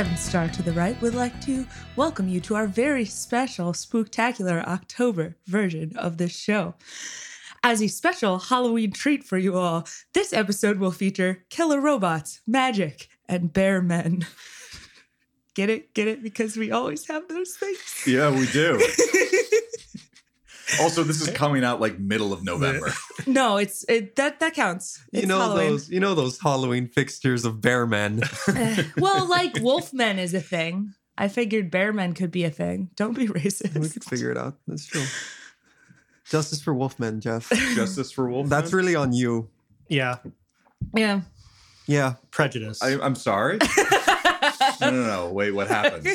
Seven Star to the Right would like to welcome you to our very special spooktacular October version of this show. As a special Halloween treat for you all, this episode will feature killer robots, magic, and bear men. Get it? Get it? Because we always have those things. Yeah, we do. also, this is coming out like middle of November. No, it's it, that that counts. It's you know Halloween. those you know those Halloween fixtures of bear men. Eh, well, like wolfmen is a thing. I figured bear men could be a thing. Don't be racist. we could figure it out. That's true. Justice for wolfmen, Jeff. Justice for Wolf. That's really on you. Yeah, Yeah. Yeah. prejudice. I, I'm sorry. no, no, no. Wait, what happened?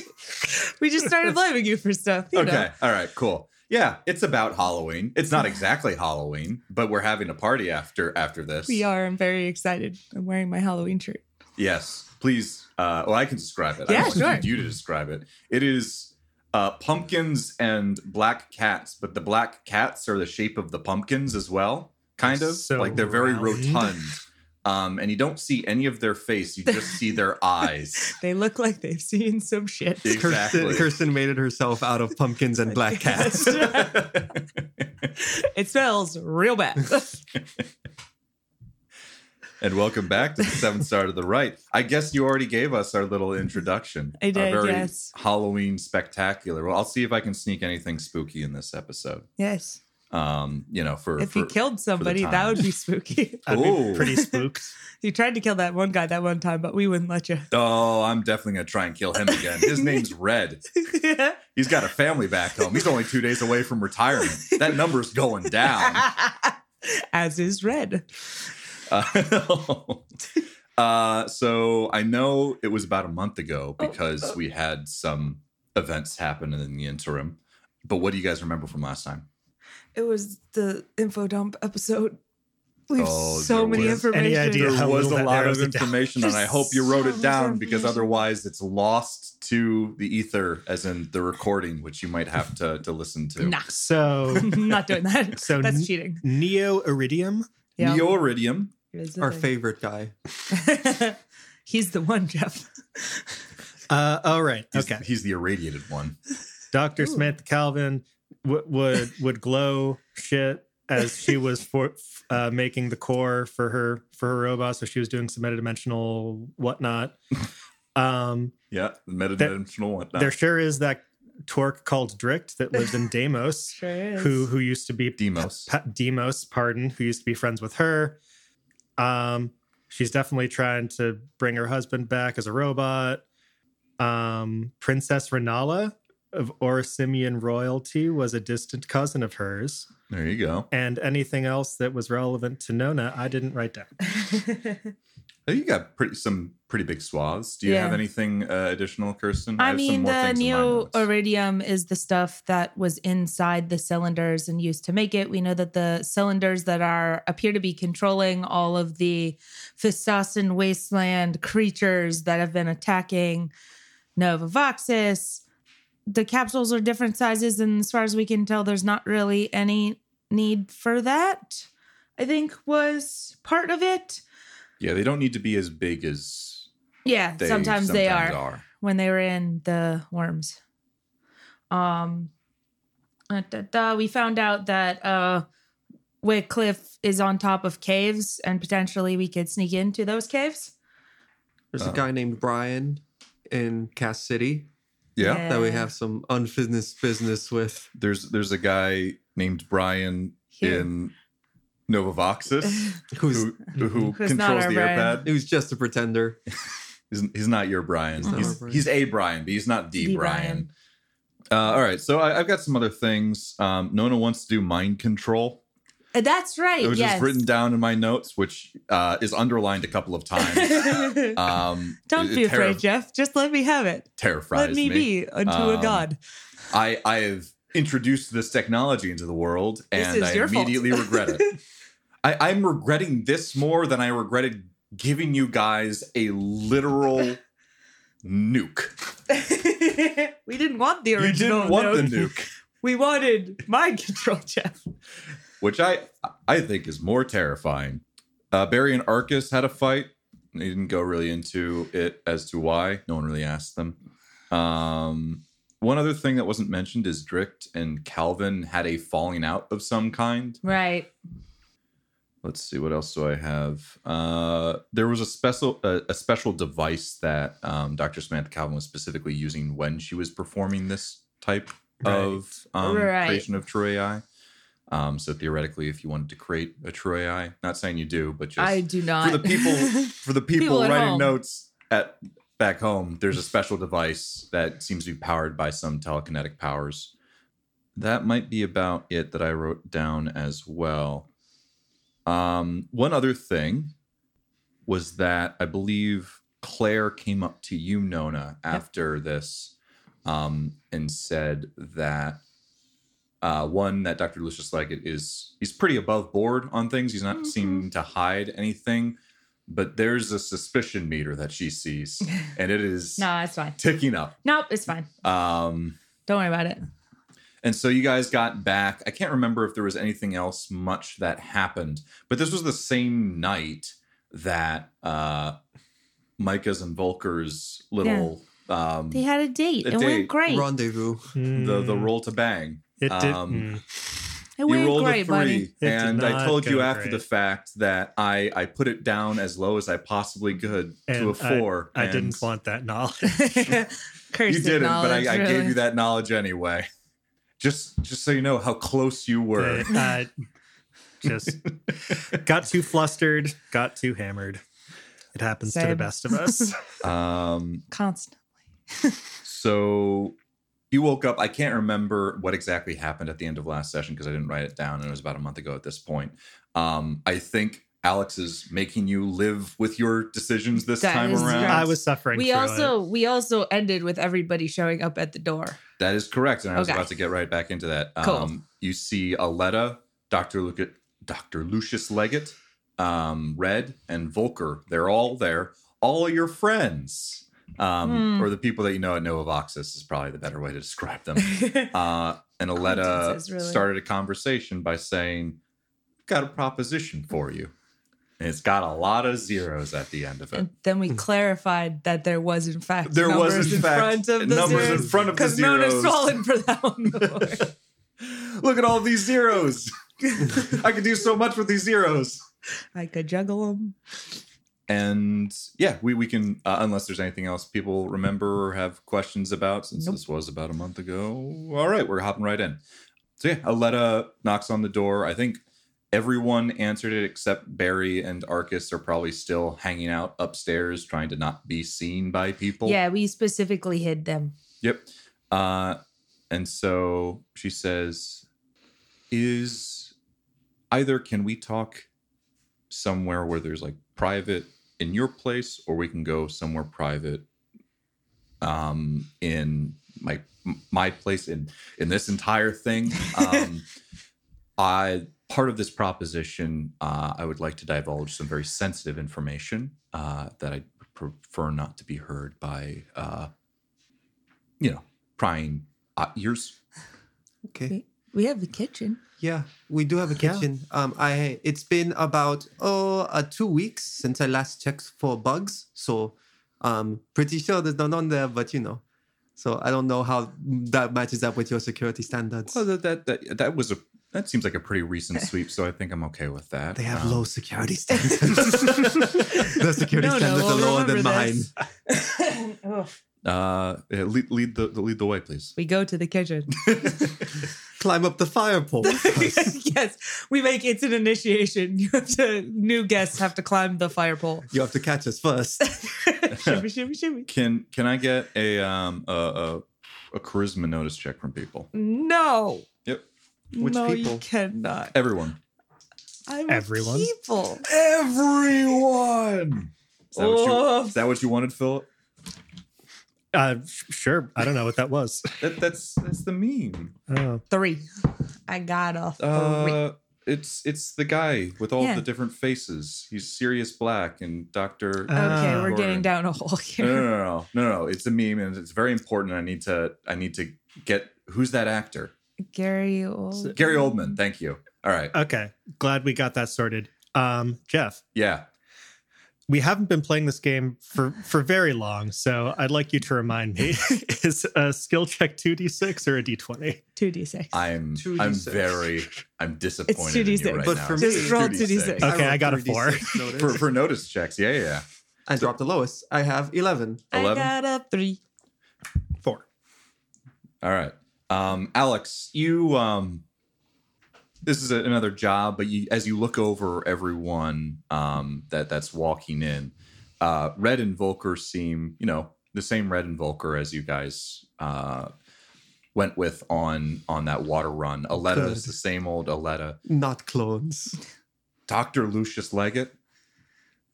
We just started blaming you for stuff. You Okay. Know. All right. Cool. Yeah, it's about Halloween. It's not exactly Halloween, but we're having a party after after this. We are. I'm very excited. I'm wearing my Halloween shirt. Yes. Please. Uh, well, I can describe it. Yeah, I sure. need you to describe it. It is uh, pumpkins and black cats, but the black cats are the shape of the pumpkins as well. Kind of So like they're very round. rotund. Um, and you don't see any of their face; you just see their eyes. They look like they've seen some shit. Exactly. Kirsten, Kirsten made it herself out of pumpkins and black cats. it smells real bad. and welcome back to the seventh star to the right. I guess you already gave us our little introduction. I did, Our very yes. Halloween spectacular. Well, I'll see if I can sneak anything spooky in this episode. yes. Um, you know, for If for, you killed somebody, that would be spooky. I'd be pretty spooked. you tried to kill that one guy that one time, but we wouldn't let you. Oh, I'm definitely gonna try and kill him again. His name's Red. He's got a family back home. He's only two days away from retirement. That number's going down. As is red. Uh, uh, so I know it was about a month ago Oh, because we had some events happen in the interim. But what do you guys remember from last time? It was the info dump episode. We have Oh, so there many was- information. Any idea There how was little a that lot of narrows it down. information, and I hope you wrote so it down because information. otherwise it's lost to the ether, as in the recording, which you might have to to listen to. Nah, So I'm not doing that. So That's n- cheating. Neo Iridium. Yeah. Neoiridium. Here's the Our thing. favorite guy. He's the one, Jeff. Uh, all right. He's, Okay. he's the irradiated one. Doctor Ooh. Smith Calvin w- would would glow shit as she was for uh, making the core for her for her robot. So she was doing some metadimensional whatnot. Um, Yeah, the metadimensional whatnot. there sure is that torque called Drict that lives in Deimos. Sure is. who who used to be Demos. Pa- Demos, pardon, who used to be friends with her. Um, she's definitely trying to bring her husband back as a robot. Um, Princess Renala of Orsimian royalty was a distant cousin of hers, There you go. and anything else that was relevant to Nona, I didn't write down. Oh, You got pretty some pretty big swaths. Do you have anything uh, additional, Kirsten? I have some mean, more the things in my neo notes. iridium is the stuff that was inside the cylinders and used to make it. We know that the cylinders that are appear to be controlling all of the Fisasan wasteland creatures that have been attacking Nova Voxis. The capsules are different sizes, and as far as we can tell, there's not really any need for that. I think was part of it. Yeah, they don't need to be as big as Yeah, they sometimes, they are. are. when they were in the worms. Um, uh, da, da, we found out that uh, Wycliffe is on top of caves, and potentially we could sneak into those caves. There's Uh. a guy named Brian in Cass City Yeah. Yeah. that we have some unfinished business with. There's there's a guy named Brian Here. in Novavoxis Who's who who Who's controls the Brian. airpad. who's just a pretender. He's, he's not your Brian. He's not He's, Brian. he's a Brian, but he's not the, The Brian. Uh, all right, so I, I've got some other things. Um, Nona wants to do mind control. Uh, That's right. It was yes. just written down in my notes, which uh, is underlined a couple of times. Um, Don't be afraid, Jeff. Just let me have it. Terrifies me. Let me, be unto a Um, god. I I have introduced this technology into the world, and I immediately regret it. I, I'm regretting this more than I regretted giving you guys a literal nuke. we didn't want the You original. didn't want the nuke, We wanted mind control, Jeff. Which I I think is more terrifying. Uh, Barry and Arcus had a fight. They didn't go really into it as to why. No one really asked them. Um, one other thing that wasn't mentioned is Dricht and Calvin had a falling out of some kind. Right. Let's see what else do I have. Uh, there was a special a, a special device that um, Dr. Samantha Calvin was specifically using when she was performing this type Right. of um, Right. creation of True AI. Um, so theoretically, if you wanted to create a True AI, not saying you do, but just I do not. for the people for the people, People writing home. notes at back home there's a special device that seems to be powered by some telekinetic powers that might be about it that i wrote down as well um, one other thing was that i believe claire came up to you nona after this um, and said that uh, one that Dr. Lucius Leggett is he's pretty above board on things. He's not Mhm. seeming to hide anything, but there's a suspicion meter that she sees, and it is no, it's fine. ticking up. Nope, it's fine. Um, Don't worry about it. and so you guys got back. I can't remember if there was anything else much that happened, but this was the same night that uh, Micah's and Volker's little um, They had a date. A it date. went great. Rendezvous. the the Mm, roll to bang. It did. um, mm. It you went rolled great, a three, buddy. And I told you go after the fact that I I put it down as low as I possibly could to a four. I and didn't want that knowledge. Cursed You didn't, but I, knowledge, I gave you that knowledge anyway. Just just so you know how close you were. Uh, just got too flustered, got too hammered. It happens to the best of us. Um, Constant. so you woke up. I can't remember what exactly happened at the end of last session because I didn't write it down, and it was about a month ago at this point. Um, I think Alex is making you live with your decisions this That time is around. right. I was suffering. We also it. we also ended with everybody showing up at the door. That is correct, and I was Okay. about to get right back into that. Cool. Um, you see Aletta, Doctor Luca, Doctor Lucius Leggett, um, Red, and Volker. They're all there. All your friends, um, Hmm. or the people that you know at Novavoxis is probably the better way to describe them. Uh, and Aletta really. started a conversation by saying, "Got a proposition for you." And it's got a lot of zeros at the end of it. and then we clarified that there was in fact There was, numbers in in fact, front of the numbers zeros. in front of the zeros Because Nona's zeros. fallen for that one before. Look at all these zeros. I could do so much with these zeros. I could juggle them. And yeah, we, we can, uh, unless there's anything else people remember or have questions about, since Nope. this was about a month ago. All right, we're hopping right in. So yeah, Aletta knocks on the door. I think everyone answered it except Barry and Arcus are probably still hanging out upstairs trying to not be seen by people. Yeah, we specifically hid them. Yep. Uh, and so she says, "Is either can we talk somewhere where there's like private in your place, or we can go somewhere private um, in my my place in in this entire thing." Um, I part of this proposition, uh, I would like to divulge some very sensitive information uh, that I prefer not to be heard by, uh, you know, prying uh, ears. Okay. We, we have the kitchen. Yeah, we do have a Yeah. kitchen. Um, I it's been about oh uh, two weeks since I last checked for bugs, so um, pretty sure there's none on there. But you know, so I don't know how that matches up with your security standards. Well, that that that, that was a that seems like a pretty recent sweep, so I think I'm okay with that. They have Um, low security standards. the security No, no, standards we'll are lower than remember mine. Oh. Uh, yeah, lead, lead the lead the way, please. We go to the kitchen. Climb up the fire pole. yes, we make it's an initiation. You have to new guests have to climb the fire pole. you have to catch us first. shimmy, shimmy, shimmy. Can can I get a um a, a, a charisma notice check from people? No. Yep, Which no, people? you cannot. everyone. I'm Everyone? People. Everyone. Is that, what you, Oh. is that what you wanted, Philip? Uh, sh- sure. I don't know what that was. That, that's that's the meme. Three. I got a three. Uh, it's it's the guy with all Yeah. the different faces. He's Sirius Black and Doctor. okay, we're getting down a hole no, here. no, no, no, no, no. It's a meme, and it's very important. I need to I need to get who's that actor? Gary Old. Gary Oldman. Thank you. All right. okay. Glad we got that sorted. Um, Jeff, Yeah. we haven't been playing this game for for very long, so I'd like you to remind me: is a skill check two d six or a d twenty? 2d6. I'm 2d6. I'm very I'm disappointed in 2d6. right But now. for Just me- roll 2d6. Okay, I rolled got a four. notice. for for notice checks. Yeah, yeah. yeah. I dropped the lowest. I have 11. I got a 3. Four. All right. Um, Alex, you um this is a, another job, but you as you look over everyone um that that's walking in, uh Red and Volker seem, you know, the same Red and Volker as you guys uh went with on on that water run. Aletta is the same old Aletta. Not clones. Dr. Lucius Leggett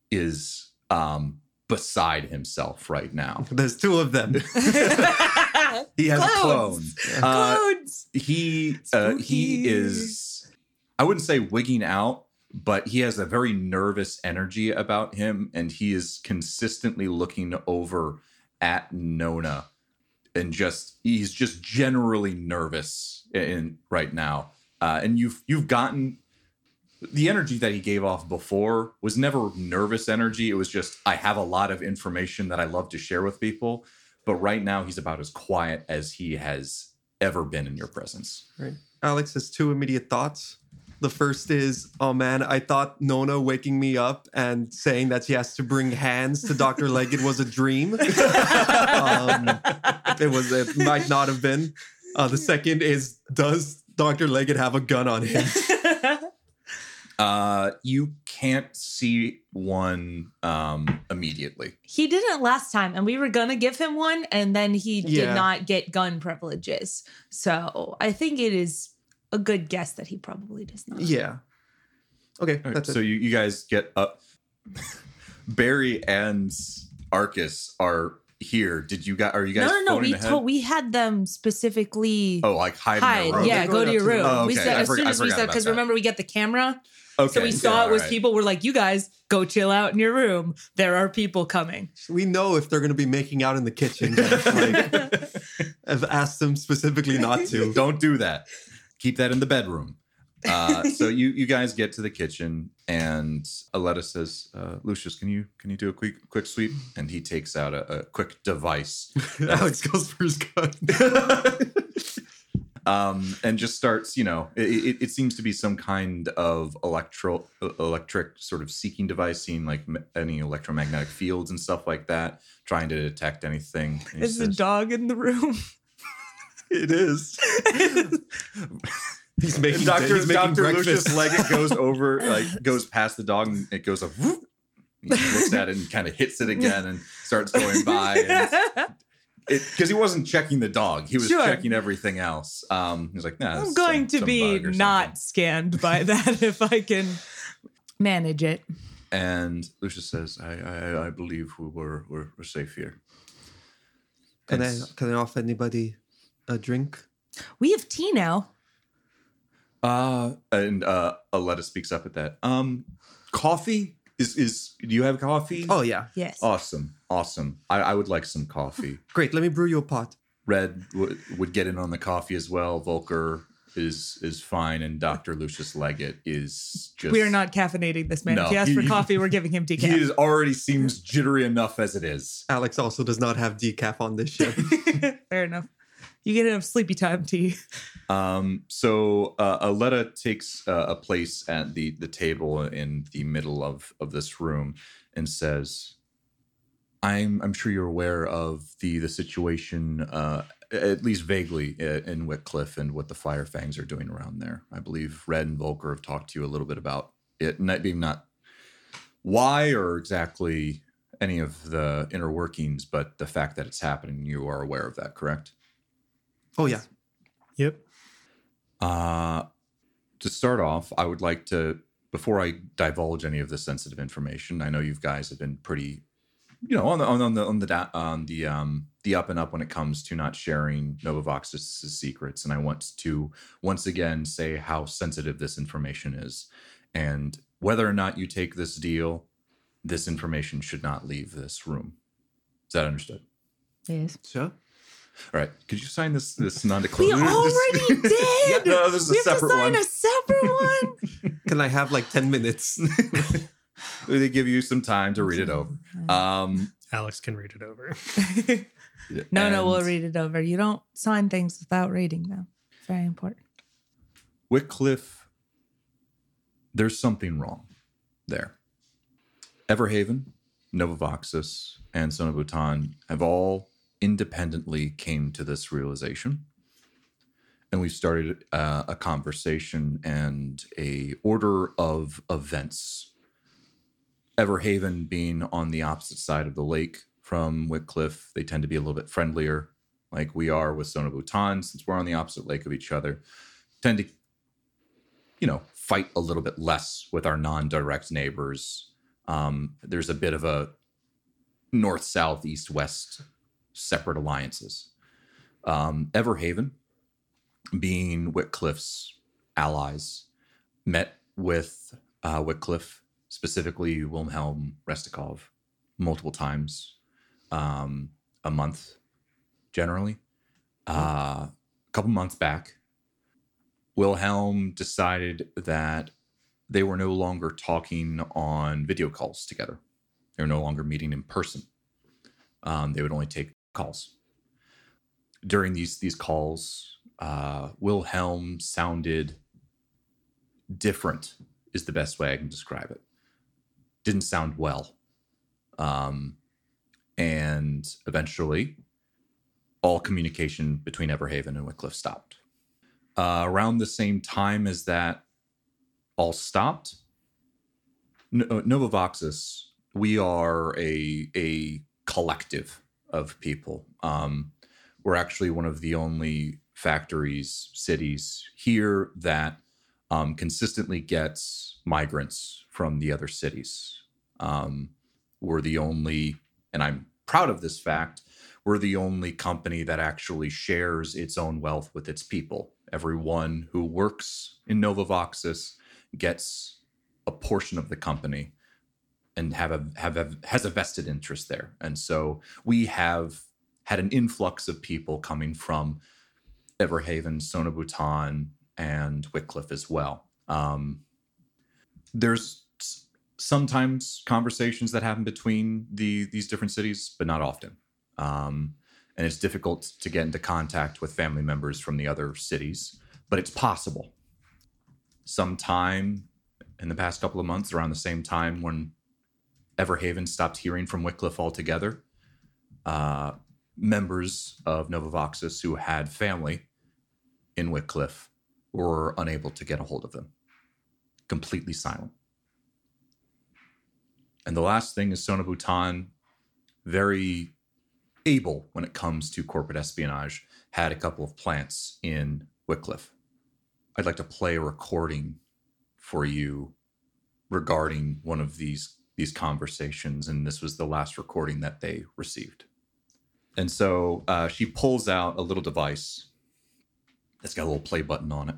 is um beside himself right now. There's two of them. He has a clone. Uh, Clones. he uh, he is i wouldn't say wigging out but he has a very nervous energy about him and he is consistently looking over at nona and just he's just generally nervous in right now. Uh, and you've you've gotten the energy that he gave off before was never nervous energy. It was just i have a lot of information that i love to share with people but right now he's about as quiet as he has ever been in your presence Right. Alex has two immediate thoughts. The first is, oh man, I thought Nona waking me up and saying that she has to bring hands to Dr. Leggett was a dream. um, it was it might not have been. Uh, the second is, does Dr. Leggett have a gun on him? Uh, you can't see one um, immediately. he didn't last time, and we were gonna give him one, and then he Yeah. did not get gun privileges. So I think it is a good guess that he probably does not. yeah. Okay, All right, that's so it. you, you guys get up. Barry and Arcus are here. Did you guys? Are you guys? no, no. phoning We ahead? told we had them specifically Oh, like hide. in hide. room? Yeah, go to your room. room. Oh, We said I as forgot- soon as we forgot said because remember we get the camera, Okay, so we saw yeah, it was alright. people were like, "You guys go chill out in your room. There are people coming." We know if they're going to be making out in the kitchen. Like, I've asked them specifically not to. Don't do that. Keep that in the bedroom. Uh, so you you guys get to the kitchen and Aletta says, uh, "Lucius, can you can you do a quick quick sweep?" And he takes out a, a quick device Alex goes for his gun. Um, and just starts. You know, it, it, it seems to be some kind of electro electric sort of seeking device, seeing like any electromagnetic fields and stuff like that, trying to detect anything. And he Is the dog in the room? It is. He's making, Doctor he's making Doctor breakfast. Lucius Leggett goes over, like goes past the dog, and it goes a. Whoop. He looks at it and kind of hits it again and starts going by. Because he wasn't checking the dog, he was Sure. checking everything else. Um, he's like, "Nah, I'm going some- to some be not scanned by that if I can manage it. And Lucius says, "I, I, I believe we were, we're, we're safe here." Can I, can I offer anybody a drink? We have tea now. Uh, and uh, Aletta speaks up at that. Um, coffee is is. Do you have coffee? Oh, yeah. Yes. awesome, awesome. I, I would like some coffee. Great. Let me brew you a pot. Red would would get in on the coffee as well. Volker is is fine, and Doctor Lucius Leggett is just. we are not caffeinating this man. No, if he asks for coffee, we're giving him decaf. He is already seems jittery enough as it is. Alex also does not have decaf on this ship. Fair enough. You get enough sleepy time tea. Um, so uh, Aletta takes uh, a place at the the table in the middle of of this room and says, "I'm I'm sure you're aware of the the situation, uh, at least vaguely, uh, in Whitcliffe and what the Firefangs are doing around there. I believe Red and Volker have talked to you a little bit about it, not being not why or exactly." Any of the inner workings, but the fact that it's happening, you are aware of that, correct? Oh, yeah. Yep. Uh, to start off, I would like to, before I divulge any of the sensitive information, I know you guys have been pretty, you know, on the on, on the on the da- on the um the up and up when it comes to not sharing Novavox's secrets, and I want to once again say how sensitive this information is, and whether or not you take this deal, this information should not leave this room. Is that understood? Yes. Sure. All right. Could you sign this this non-disclosure? We already did. Yeah, no, this is a we have to separate sign one. a separate one. Can I have like 10 minutes? they give you some time to read it over. Um, Alex can read it over. no, no, we'll read it over. You don't sign things without reading them. Very important. Wycliffe, there's something wrong there. Everhaven, Novavoxus, and Sonobutan have all independently came to this realization. And we've started uh, a conversation and a order of events. Everhaven being on the opposite side of the lake from Wycliffe, they tend to be a little bit friendlier, like we are with Sonobutan, since we're on the opposite lake of each other. Tend to you know, fight a little bit less with our non-direct neighbors. Um, there's a bit of a north, south, east, west separate alliances. Um, Everhaven, being Whitcliffe's allies, met with uh, Whitcliffe, specifically Wilhelm Restikov, multiple times, um, a month generally. Uh, a couple months back, Wilhelm decided that they were no longer talking on video calls together. They were no longer meeting in person. Um, they would only take calls. During these these calls, uh, Wilhelm sounded different. Is the best way I can describe it. Didn't sound well, um, and eventually, all communication between Everhaven and Wycliffe stopped uh, around the same time as that all stopped. No, uh, Novavoxus, we are a a collective of people. Um, we're actually one of the only factories, cities here that um, consistently gets migrants from the other cities. Um, we're the only, and I'm proud of this fact, we're the only company that actually shares its own wealth with its people. Everyone who works in Novavoxus gets a portion of the company and have a have has a vested interest there. And so we have had an influx of people coming from Everhaven, Sona Bhutan, and Wycliffe as well. Um, there's sometimes conversations that happen between the these different cities, but not often. Um, and it's difficult to get into contact with family members from the other cities, but it's possible. Sometime in the past couple of months, around the same time when Everhaven stopped hearing from Wycliffe altogether, uh, members of Novavoxus who had family in Wycliffe were unable to get a hold of them. Completely silent. And the last thing is Sonobutan, very able when it comes to corporate espionage, had a couple of plants in Wycliffe. I'd like to play a recording for you regarding one of these these conversations, and this was the last recording that they received. And so uh, she pulls out a little device that's got a little play button on it.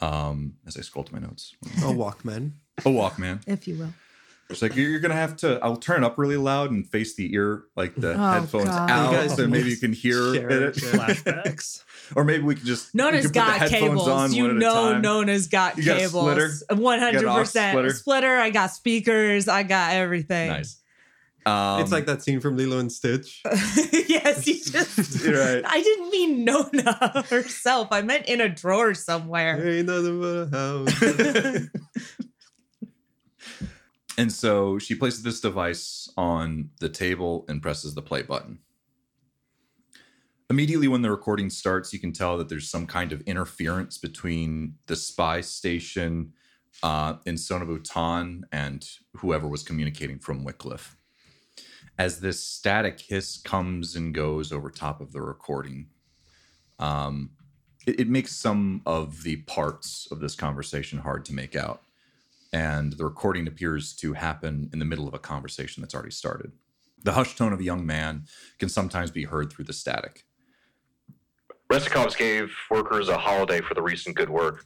Um, as I scroll to my notes, A Walkman. a Walkman. if you will. It's like you're, you're gonna have to. I'll turn up really loud and face the ear, like the Oh, headphones God. out, You guys so maybe you can hear it. it, yeah. Flashbacks. or maybe we can just we Nona's can the got cables. on you one at a know. Nona's got You cables. One hundred You got an aux percent splitter? splitter. I got speakers. I got everything. Nice. Um, it's like that scene from Lilo and Stitch. yes, you just. You're right. I didn't mean Nona herself. I meant in a drawer somewhere. Ain't nothing but a house. And so she places this device on the table and presses the play button. Immediately, when the recording starts, you can tell that there's some kind of interference between the spy station uh, in Sonobutan and whoever was communicating from Wycliffe. As this static hiss comes and goes over top of the recording, um, it, it makes some of the parts of this conversation hard to make out and the recording appears to happen in the middle of a conversation that's already started. The hushed tone of a young man can sometimes be heard through the static. Restikovs gave workers a holiday for the recent good work.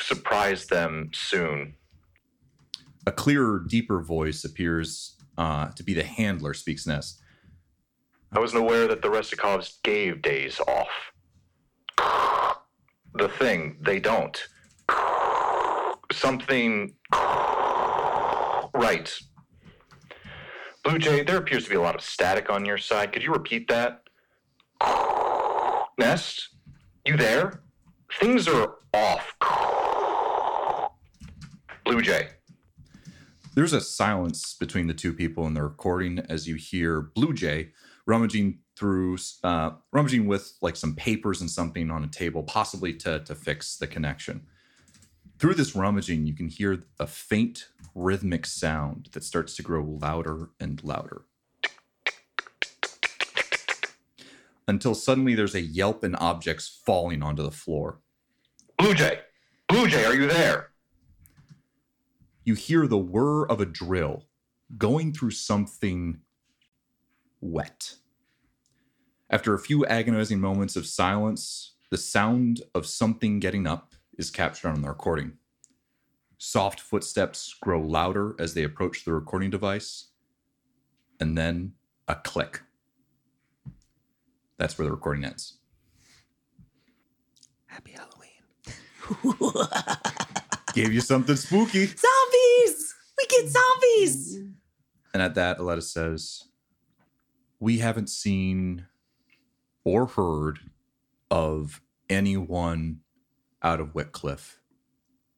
Surprise them soon. A clearer, deeper voice appears uh, to be the handler speaks next. I wasn't aware that the Restikovs gave days off. The thing, they don't. Something Right. Blue Jay, there appears to be a lot of static on your side. Could you repeat that? Nest, you there? Things are off. Blue Jay. There's a silence between the two people in the recording as you hear Blue Jay rummaging through, uh, rummaging with like some papers and something on a table, possibly to, to fix the connection. Through this rummaging, you can hear a faint rhythmic sound that starts to grow louder and louder. Until suddenly there's a yelp and objects falling onto the floor. Blue Jay. Blue Jay, are you there? you hear the whir of a drill going through something wet. After a few agonizing moments of silence, the sound of something getting up is captured on the recording. Soft footsteps grow louder as they approach the recording device, and then a click. That's where the recording ends. Happy Halloween. Gave you something spooky. Zombies! We get zombies! And at that, Aletta says, We haven't seen or heard of anyone out of Whitcliffe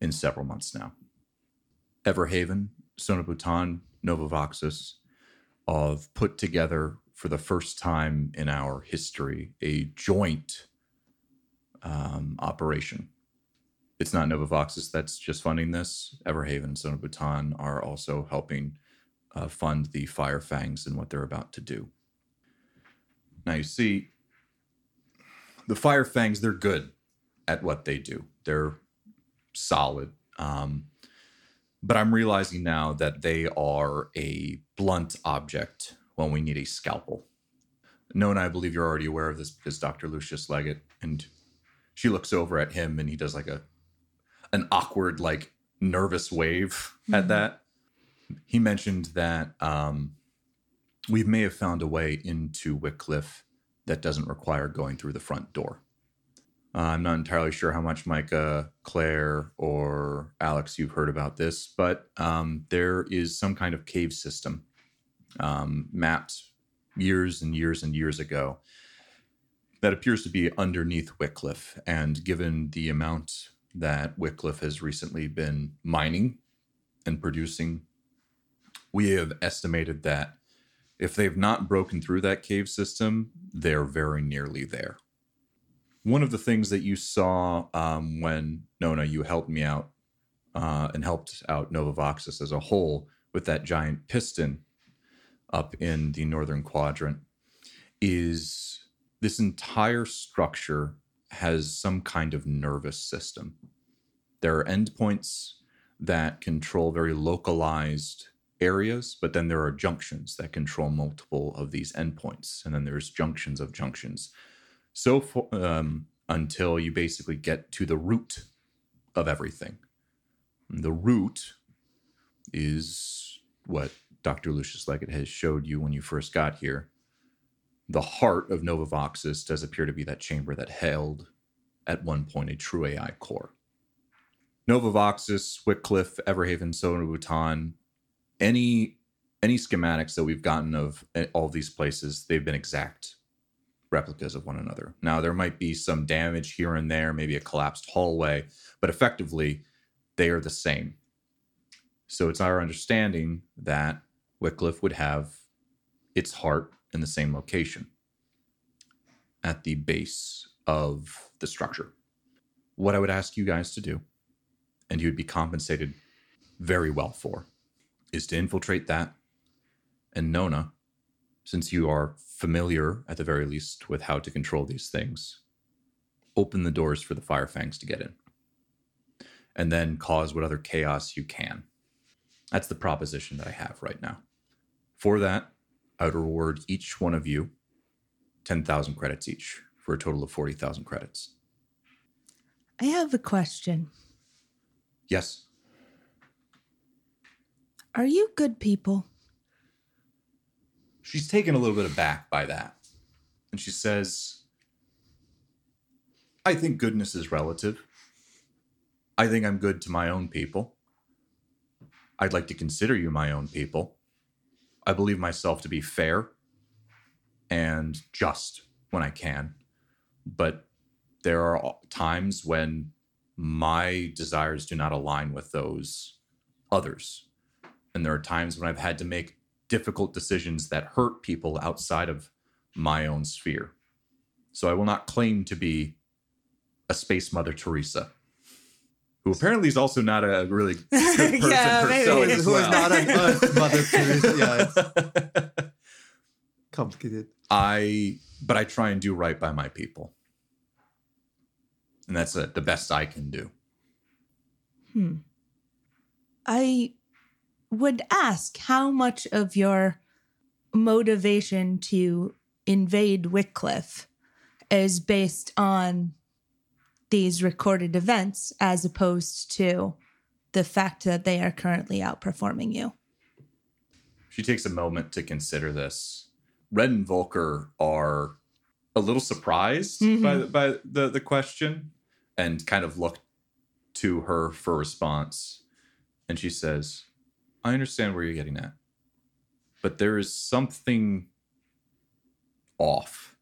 in several months now. Everhaven, Sonobutan, Novavoxus have put together for the first time in our history a joint um, operation. It's not Novavoxus that's just funding this. Everhaven and Sonobutan are also helping uh, fund the Fire Fangs and what they're about to do. Now, you see, the Fire Fangs, they're good at what they do, they're solid. Um, but I'm realizing now that they are a blunt object when we need a scalpel. Nona, I believe you're already aware of this because Dr. Lucius Leggett, and she looks over at him and he does like a an awkward, like nervous wave at that. He mentioned that um, we may have found a way into Wycliffe that doesn't require going through the front door. Uh, I'm not entirely sure how much Micah, Claire, or Alex you've heard about this, but um, there is some kind of cave system um, mapped years and years and years ago that appears to be underneath Wycliffe. And given the amount that Wycliffe has recently been mining and producing, we have estimated that if they've not broken through that cave system, they're very nearly there. One of the things that you saw um, when Nona, you helped me out uh, and helped out Novavoxus as a whole with that giant piston up in the northern quadrant is this entire structure has some kind of nervous system. There are endpoints that control very localized areas, but then there are junctions that control multiple of these endpoints, and then there's junctions of junctions. So for, um, until you basically get to the root of everything. The root is what Dr. Lucius Leggett has showed you when you first got here. The heart of Novavoxus does appear to be that chamber that held at one point a true AI core. Novavoxus, Wycliffe, Everhaven, Sona Sonobutan, any any schematics that we've gotten of eh, all these places, they've been exact replicas of one another. Now there might be some damage here and there, maybe a collapsed hallway, but effectively they are the same. So it's our understanding that Wycliffe would have its heart in the same location at the base of the structure. What I would ask you guys to do, and you would be compensated very well for, is to infiltrate that. And Nona, since you are familiar at the very least with how to control these things, open the doors for the Firefangs to get in. And then cause what other chaos you can. That's the proposition that I have right now. For that, I would reward each one of you 10,000 credits each for a total of 40,000 credits. I have a question. Yes. Are you good people? She's taken a little bit aback by that. And she says, I think goodness is relative. I think I'm good to my own people. I'd like to consider you my own people. I believe myself to be fair and just when I can. But there are times when my desires do not align with those others. And there are times when I've had to make difficult decisions that hurt people outside of my own sphere. So I will not claim to be a space Mother Teresa, who apparently is also not a really good person Yeah, maybe. herself. Who is, as who is well. not on Earth, Mother Teresa. Yeah, it's complicated. I, but I try and do right by my people, and that's uh the best I can do. Hmm. I would ask how much of your motivation to invade Wycliffe is based on these recorded events as opposed to the fact that they are currently outperforming you. She takes a moment to consider this. Red and Volker are a little surprised Mhm. by, the, by the, the question and kind of look to her for response. And she says, I understand where you're getting at, but there is something off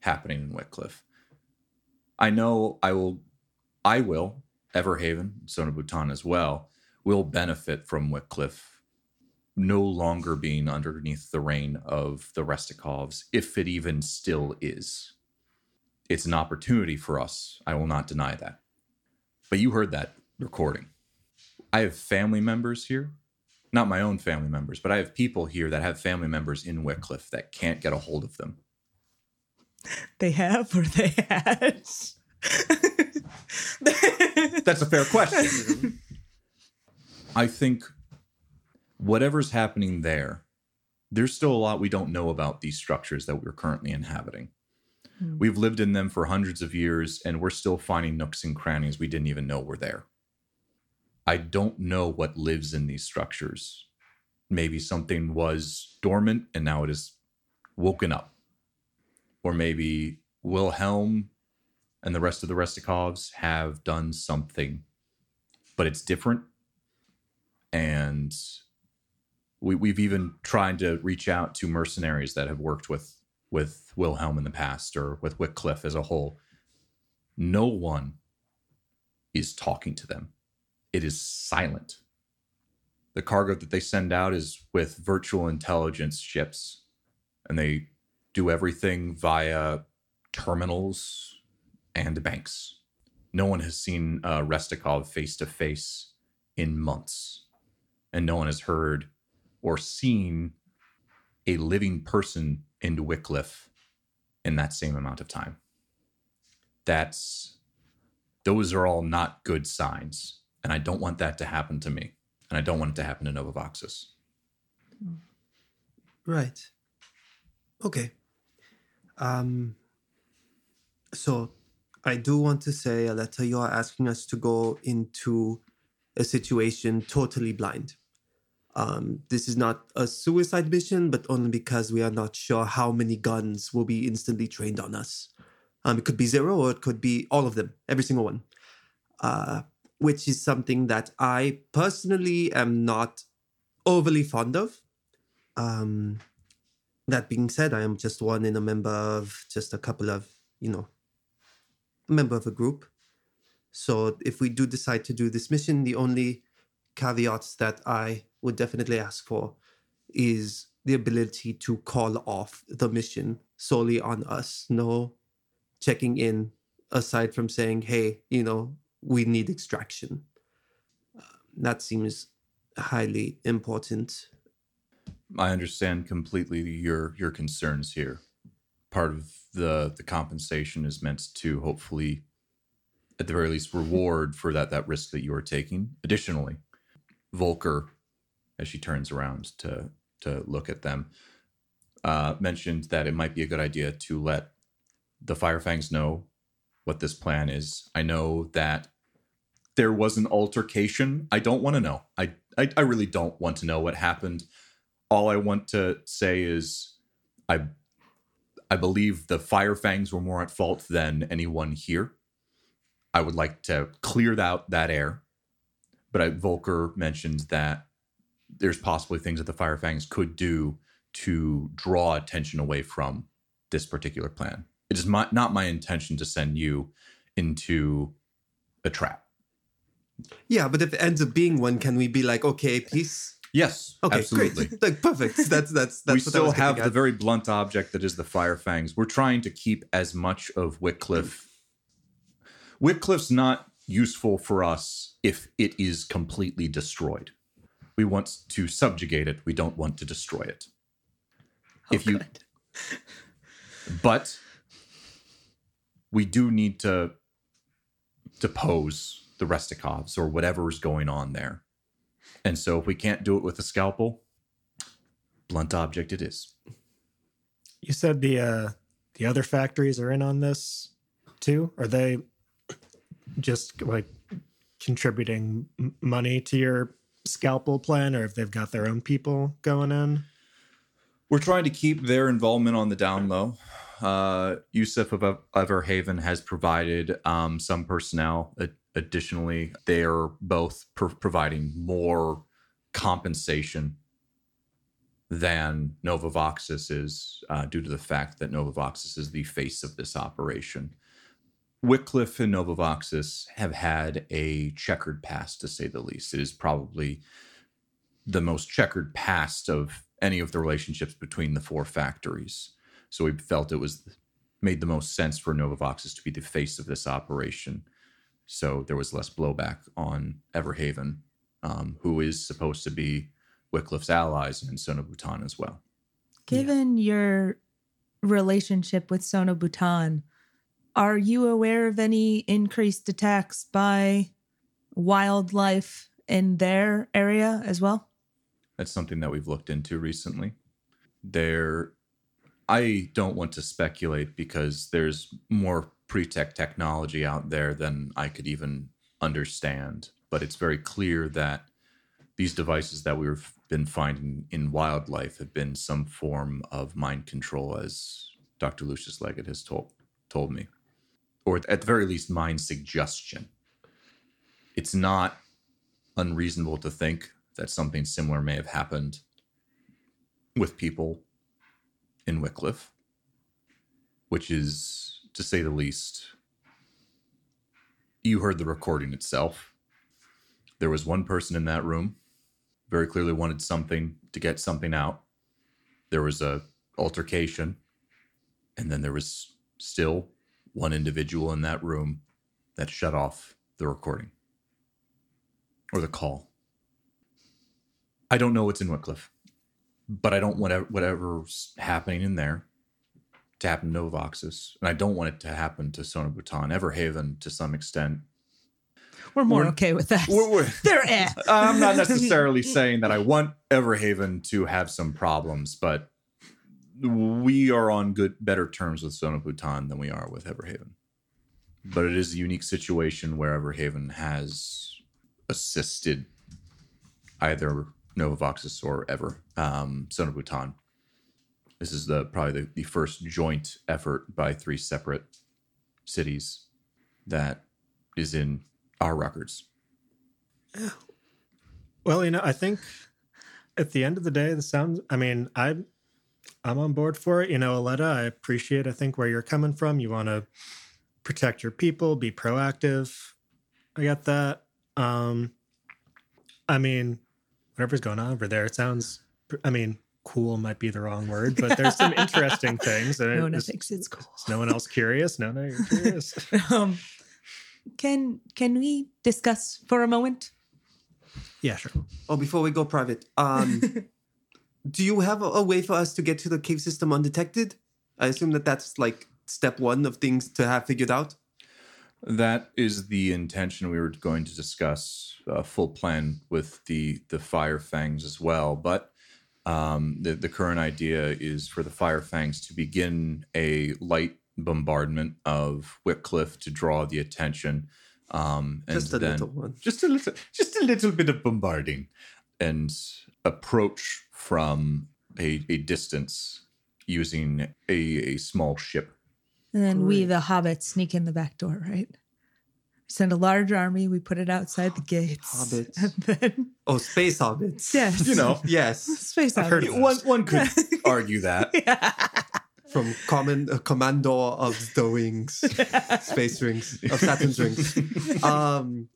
happening in Wycliffe. I know I will, I will, Everhaven, Sona Bhutan as well, will benefit from Wycliffe no longer being underneath the reign of the Restikovs, if it even still is. It's an opportunity for us. I will not deny that. But you heard that recording. I have family members here, not my own family members, but I have people here that have family members in Wycliffe that can't get a hold of them. They have or they had. That's a fair question. I think whatever's happening there, there's still a lot we don't know about these structures that we're currently inhabiting. Hmm. We've lived in them for hundreds of years, and we're still finding nooks and crannies we didn't even know were there. I don't know what lives in these structures. Maybe something was dormant and now it is woken up. Or maybe Wilhelm and the rest of the Restikovs have done something, but it's different. And we, we've even tried to reach out to mercenaries that have worked with with Wilhelm in the past or with Wycliffe as a whole. No one is talking to them. It is silent. The cargo that they send out is with virtual intelligence ships, and they do everything via terminals and banks. No one has seen uh, Restikov face to face in months, and no one has heard or seen a living person into Wycliffe in that same amount of time. That's those are all not good signs, and I don't want that to happen to me, and I don't want it to happen to Novavoxus. Right. Okay. Um. So, I do want to say, Aletta, you are asking us to go into a situation totally blind. Um, this is not a suicide mission, but only because we are not sure how many guns will be instantly trained on us. Um, it could be zero, or it could be all of them, every single one. Uh, which is something that I personally am not overly fond of. Um, that being said, I am just one in a member of just a couple of, you know, member of a group. So if we do decide to do this mission, the only caveats that I would definitely ask for is the ability to call off the mission solely on us. No checking in aside from saying, hey, you know, we need extraction. Uh, that seems highly important. I understand completely your your concerns here. Part of the the compensation is meant to hopefully, at the very least, reward for that that risk that you are taking. Additionally, Volker, as she turns around to to look at them, uh, mentioned that it might be a good idea to let the Firefangs know what this plan is. I know that there was an altercation. I don't want to know. I, I I really don't want to know what happened. All I want to say is I I believe the Firefangs were more at fault than anyone here. I would like to clear out that air. But I, Volker mentioned that there's possibly things that the Firefangs could do to draw attention away from this particular plan. It is my, not my intention to send you into a trap. Yeah, but if it ends up being one, can we be like, okay, peace? Yes, Okay, absolutely. great. Like perfect. That's that's that's we what I still was have getting the at. very blunt object that is the Firefangs. We're trying to keep as much of Wycliffe. Wycliffe's not useful for us if it is completely destroyed. We want to subjugate it. We don't want to destroy it. Oh, if you, but we do need to depose the Restikovs or whatever is going on there. And so if we can't do it with a scalpel, blunt object it is. You said the uh the other factories are in on this too. Are they just like contributing money to your scalpel plan, or if they've got their own people going in? We're trying to keep their involvement on the down low. Uh, Yusuf of Everhaven has provided um, some personnel. Additionally, they're both pro- providing more compensation than Novavoxis is uh, due to the fact that Novavoxis is the face of this operation. Wycliffe and Novavoxis have had a checkered past, to say the least. It is probably the most checkered past of any of the relationships between the four factories. So we felt it was made the most sense for Novavoxis to be the face of this operation. So there was less blowback on Everhaven, um, who is supposed to be Wycliffe's allies and Sona Bhutan as well. Given your relationship with Sona Bhutan, are you aware of any increased attacks by wildlife in their area as well? That's something that we've looked into recently. There, I don't want to speculate because there's more pre-tech technology out there than I could even understand. But it's very clear that these devices that we've been finding in wildlife have been some form of mind control, as Dr. Lucius Leggett has told told me, or at the very least, mind suggestion. It's not unreasonable to think that something similar may have happened with people in Wycliffe, which is, to say the least, you heard the recording itself. There was one person in that room, very clearly wanted something to get something out. There was a altercation, and then there was still one individual in that room that shut off the recording or the call. I don't know what's in Wycliffe, but I don't want whatever's happening in there to happen to Novoxis, and I don't want it to happen to Sona Bhutan, Everhaven to some extent. We're more We're- okay with that. We're- we're- They're eh. I'm not necessarily saying that I want Everhaven to have some problems, but we are on good, better terms with Sona Bhutan than we are with Everhaven. But it is a unique situation where Everhaven has assisted either Novavoxis or ever um, of Bhutan. This is the probably the, the first joint effort by three separate cities that is in our records. Well, you know, I think at the end of the day, the sounds. I mean, I, I'm on board for it. You know, Aletta, I appreciate. I think where you're coming from. You want to protect your people, be proactive. I get that. Um, I mean, whatever's going on over there, it sounds. I mean, cool might be the wrong word, but there's some interesting things. And No one is- thinks it's cool. is no one else curious? No, no, you're curious. Um, can can we discuss for a moment? yeah, sure. Oh, before we go private, um, do you have a, a way for us to get to the cave system undetected? I assume that that's like step one of things to have figured out. That is the intention. We were going to discuss a full plan with the the Fire Fangs as well, but um, the the current idea is for the Fire Fangs to begin a light bombardment of Wycliffe to draw the attention, um, and Just a then little one. just a little, just a little bit of bombarding, and approach from a, a distance using a, a small ship And then we, the hobbits, sneak in the back door, right? Send a large army. We put it outside the gates. Hobbits. And then, Oh, space hobbits. yes. You know, Yes, Space I've heard hobbits. of those. one one could argue that. from common uh, commando of the wings, space rings of Saturn's rings. Um,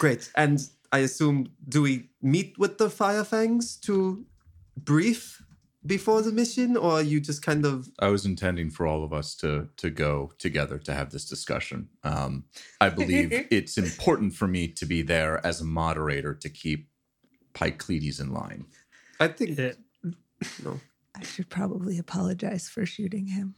great. And I assume, do we meet with the Firefangs to brief before the mission, or are you just kind of I was intending for all of us to to go together to have this discussion. Um, I believe it's important for me to be there as a moderator to keep Pycleides in line. I think It- no. I should probably apologize for shooting him.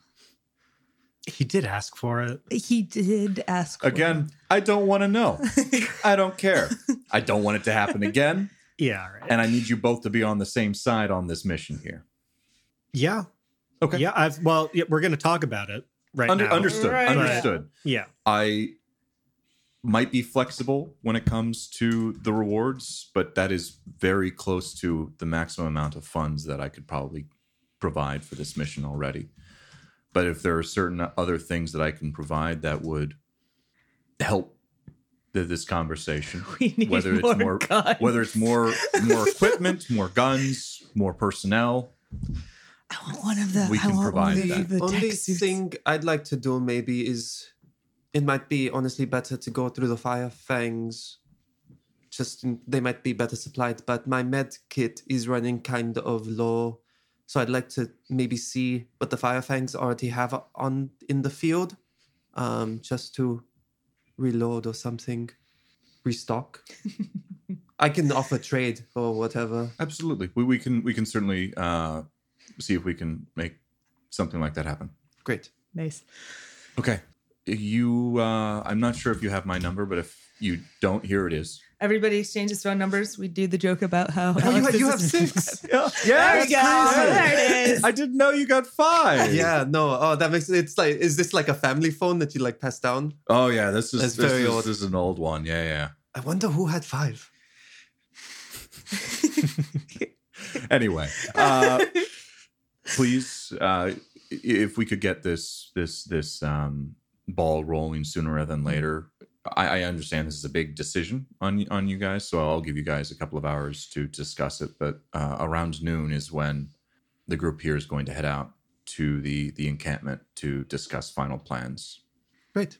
he did ask for it. He did ask for Again, I don't want to know. I don't care. I don't want it to happen again, Yeah, right. and I need you both to be on the same side on this mission here. Yeah, Okay. yeah. I've well, yeah, we're going to talk about it right Under, now. understood. Right. Understood. Yeah, I might be flexible when it comes to the rewards, but that is very close to the maximum amount of funds that I could probably provide for this mission already. But if there are certain other things that I can provide that would help the, this conversation, We need whether more it's more guns. whether it's more more equipment, more guns, more personnel, I want one of the. We I can want provide one that. the only suits. thing I'd like to do maybe is it might be honestly better to go through the fire fangs. Just they might be better supplied, but my med kit is running kind of low, so I'd like to maybe see what the fire fangs already have on in the field, um, just to reload or something, restock. I can offer trade or whatever. absolutely. We, we can we can certainly uh, see if we can make something like that happen. Great. Nice. Okay. You, uh, I'm not sure if you have my number, but if you don't, here it is. Everybody exchanges phone numbers. We do the joke about how. Oh, you, Alex you is- have six. Yeah. There we go. There it is. I didn't know you got five. Yeah, no. Oh, that makes it's like is this like a family phone that you like pass down? Oh yeah. This is That's this, very is, old. this is an old one. Yeah, yeah. I wonder who had five. Anyway, uh, please, uh, if we could get this this this um, ball rolling sooner rather than later. I, I understand this is a big decision on on you guys, so I'll give you guys a couple of hours to discuss it. But uh, around noon is when the group here is going to head out to the the encampment to discuss final plans. Great.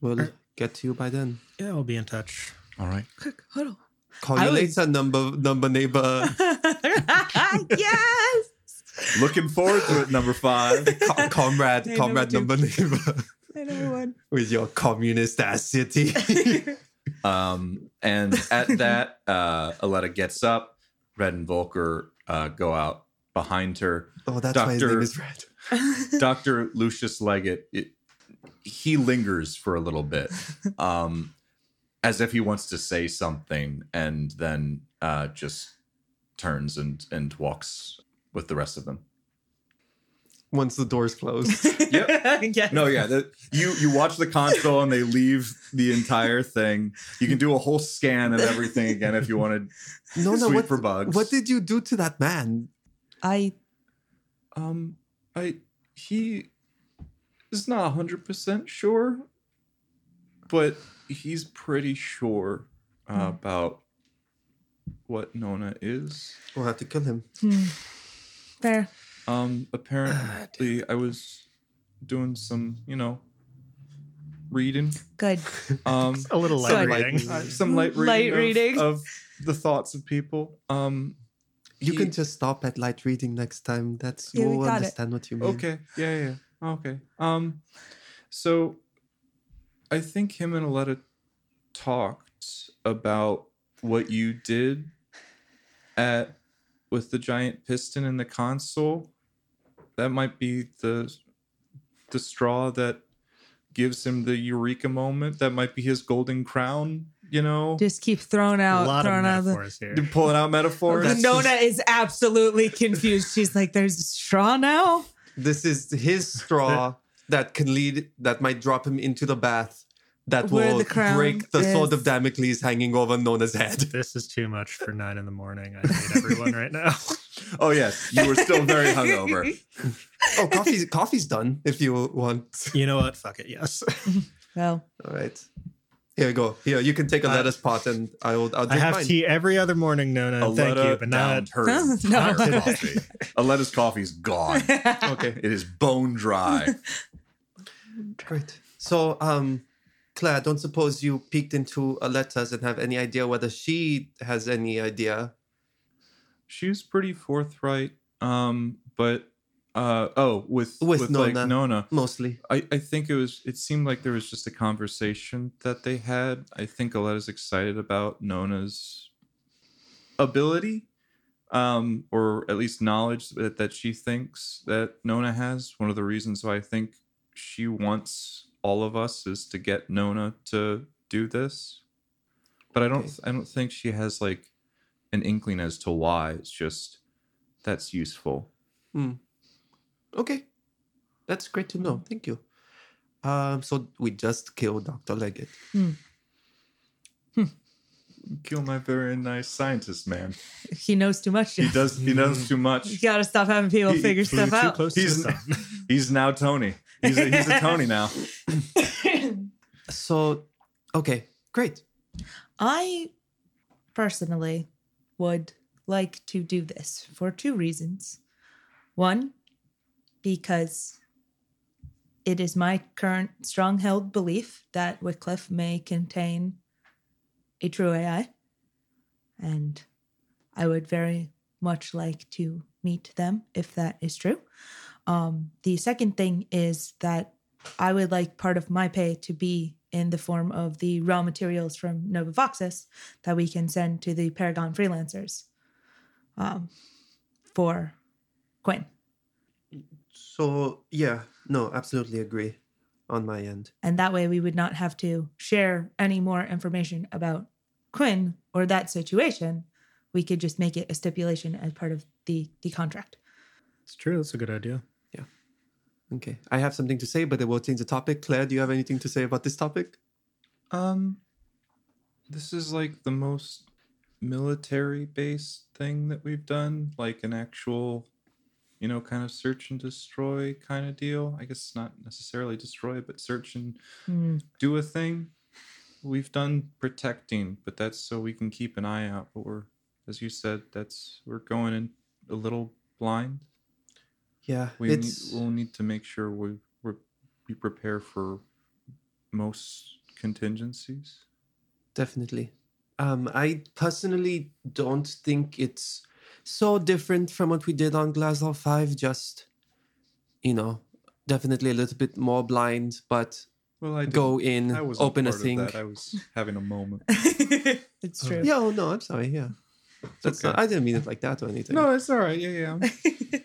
We'll get to you by then. yeah. I'll be in touch. All right. Quick, huddle. Call I you was- later, number number neighbor. yes. Looking forward to it. Number five. Co- comrade, I know comrade what number neighbor. I one. With your communist ass city. Um, and at that, uh, Aletta gets up. Red and Volker uh, go out behind her. oh, that's why his Doctor- name is Red. Dr. Lucius Leggett, it, he lingers for a little bit, um, as if he wants to say something, and then uh, just turns and, and walks with the rest of them. Once the doors close. yes. No, yeah, the, you you watch the console and they leave the entire thing. You can do a whole scan of everything again if you wanted. No, no. What, for bugs. what did you do to that man? I Um, I he is not hundred percent sure, but he's pretty sure uh, about what Nona is. We'll have to kill him. hmm. Fair. Um, apparently, I was doing some, you know, reading. Good. Um, A little light Good. reading. uh, some light reading, Light of- reading. Of, the thoughts of people. Um, You he- can just stop at light reading next time. That's Yeah, we we'll got it. understand what you mean. Okay. Yeah, yeah. yeah. Okay. Um so I think him and Aletta talked about what you did at with the giant piston in the console. That might be the the straw that gives him the eureka moment. That might be his golden crown, you know? Just keep throwing A out, lot of throwing out the. metaphors here. Pulling out metaphors. That's Nona just- is absolutely confused. She's like, "There's a straw now." This is his straw that can lead that might drop him into the bath that Where will the crown break the sword of. Damocles hanging over Nona's head. This is too much for nine in the morning. I hate everyone right now. oh yes, you were still very hungover. Oh, coffee's coffee's done if you want. You know what? Fuck it. Yes. Well, All right. Here you go. Here, you can take a Uh, lettuce pot and I'll, I'll I drink have mine. tea every other morning, Nona. A and Thank you, but not downed her No. entire coffee. Aletta's coffee's gone. Okay. It is bone dry. Great. So, um, Claire, don't suppose you peeked into Aletta's and have any idea whether she has any idea. She's pretty forthright. Um, but uh oh, with With like Nona. Nona. Mostly. I, I think it was it seemed like there was just a conversation that they had. I think Aletta's excited about Nona's ability. Um, or at least knowledge that, that she thinks that Nona has. One of the reasons why I think she wants all of us is to get Nona to do this. But I don't Okay. I don't think she has like an inkling as to why. It's just that's useful. Hmm. Okay. That's great to know. Thank you. Um, so we just killed Dr. Leggett. Hmm. Hmm. Kill my very nice scientist man. he knows too much. He does. He knows too much. You gotta stop having people He- figure Flew stuff too out. close He's- sun. He's now Tony. He's a, he's a Tony now. So, okay, great. I personally would like to do this for two reasons. One, because it is my current strong held belief that Wycliffe may contain a true AI. And I would very much like to meet them if that is true. Um, the second thing is that I would like part of my pay to be in the form of the raw materials from Nova Voxus that we can send to the Paragon freelancers um, for Quinn. So, yeah, no, absolutely agree on my end. And that way we would not have to share any more information about Quinn or that situation. We could just make it a stipulation as part of the, the contract. It's true. That's a good idea. Okay, I have something to say, but it will change the topic. Claire, do you have anything to say about this topic? Um, this is like the most military based thing that we've done, like an actual, you know, kind of search and destroy kind of deal. I guess not necessarily destroy, but search and Hmm. do a thing. We've done protecting, but that's so we can keep an eye out. But we're, as you said, that's we're going in a little blind. Yeah, We need, it's we'll need to make sure we we we prepare for most contingencies. definitely. Um, I personally don't think it's so different from what we did on Glasgow Five. Just, you know, definitely a little bit more blind, but Well, I go in, I open a thing. I was having a moment. it's true. Yeah, oh no, I'm sorry. Yeah, that's okay. not, I didn't mean it like that or anything. no, it's all right. Yeah, yeah. I'm,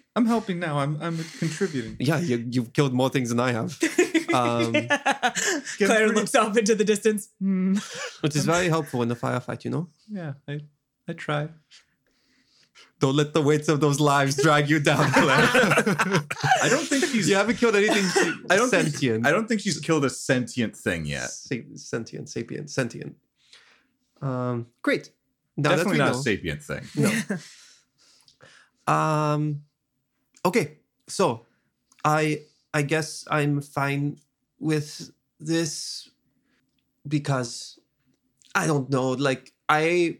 I'm helping now. I'm I'm contributing. Yeah, you you've killed more things than I have, um, Claire pretty- looks off into the distance. Hmm. which is very helpful in the firefight. You know, Yeah, I I try. don't let the weights of those lives drag you down, Claire. I don't think she's. you haven't killed anything I don't sentient. Think, I don't think she's killed a sentient thing yet. Sa- sentient, sapient, sentient. Um, great. Now Definitely that not we a sapient thing. know. Um, okay. So, I I guess I'm fine with this because I don't know. Like I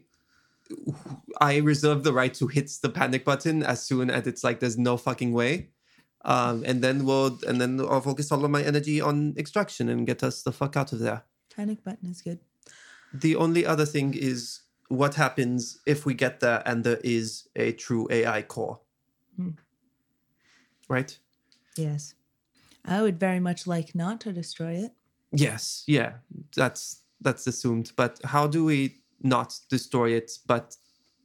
I reserve the right to hit the panic button as soon as it's like there's no fucking way. Um, and then we'll and then I'll focus all of my energy on extraction and get us the fuck out of there. Panic button is good. The only other thing is what happens if we get there and there is a true AI core. Hmm. Right? Yes. I would very much like not to destroy it. Yes. Yeah. That's that's assumed. But how do we not destroy it but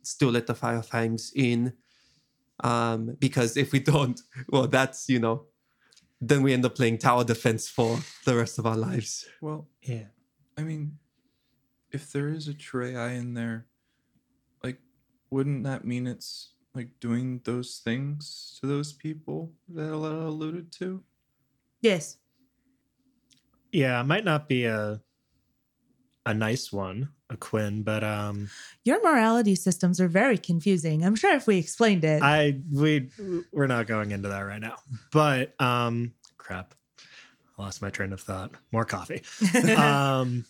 still let the fire fangs in? Um, because if we don't, well that's, you know, then we end up playing tower defense for the rest of our lives. Well, Yeah. I mean, if there is a true in there, like, wouldn't that mean it's like doing those things to those people that Aletta alluded to? Yes. Yeah, it might not be a a nice one, a Quinn, but um Your morality systems are very confusing. I'm sure if we explained it. I we we're not going into that right now. But um crap. I lost my train of thought. More coffee. um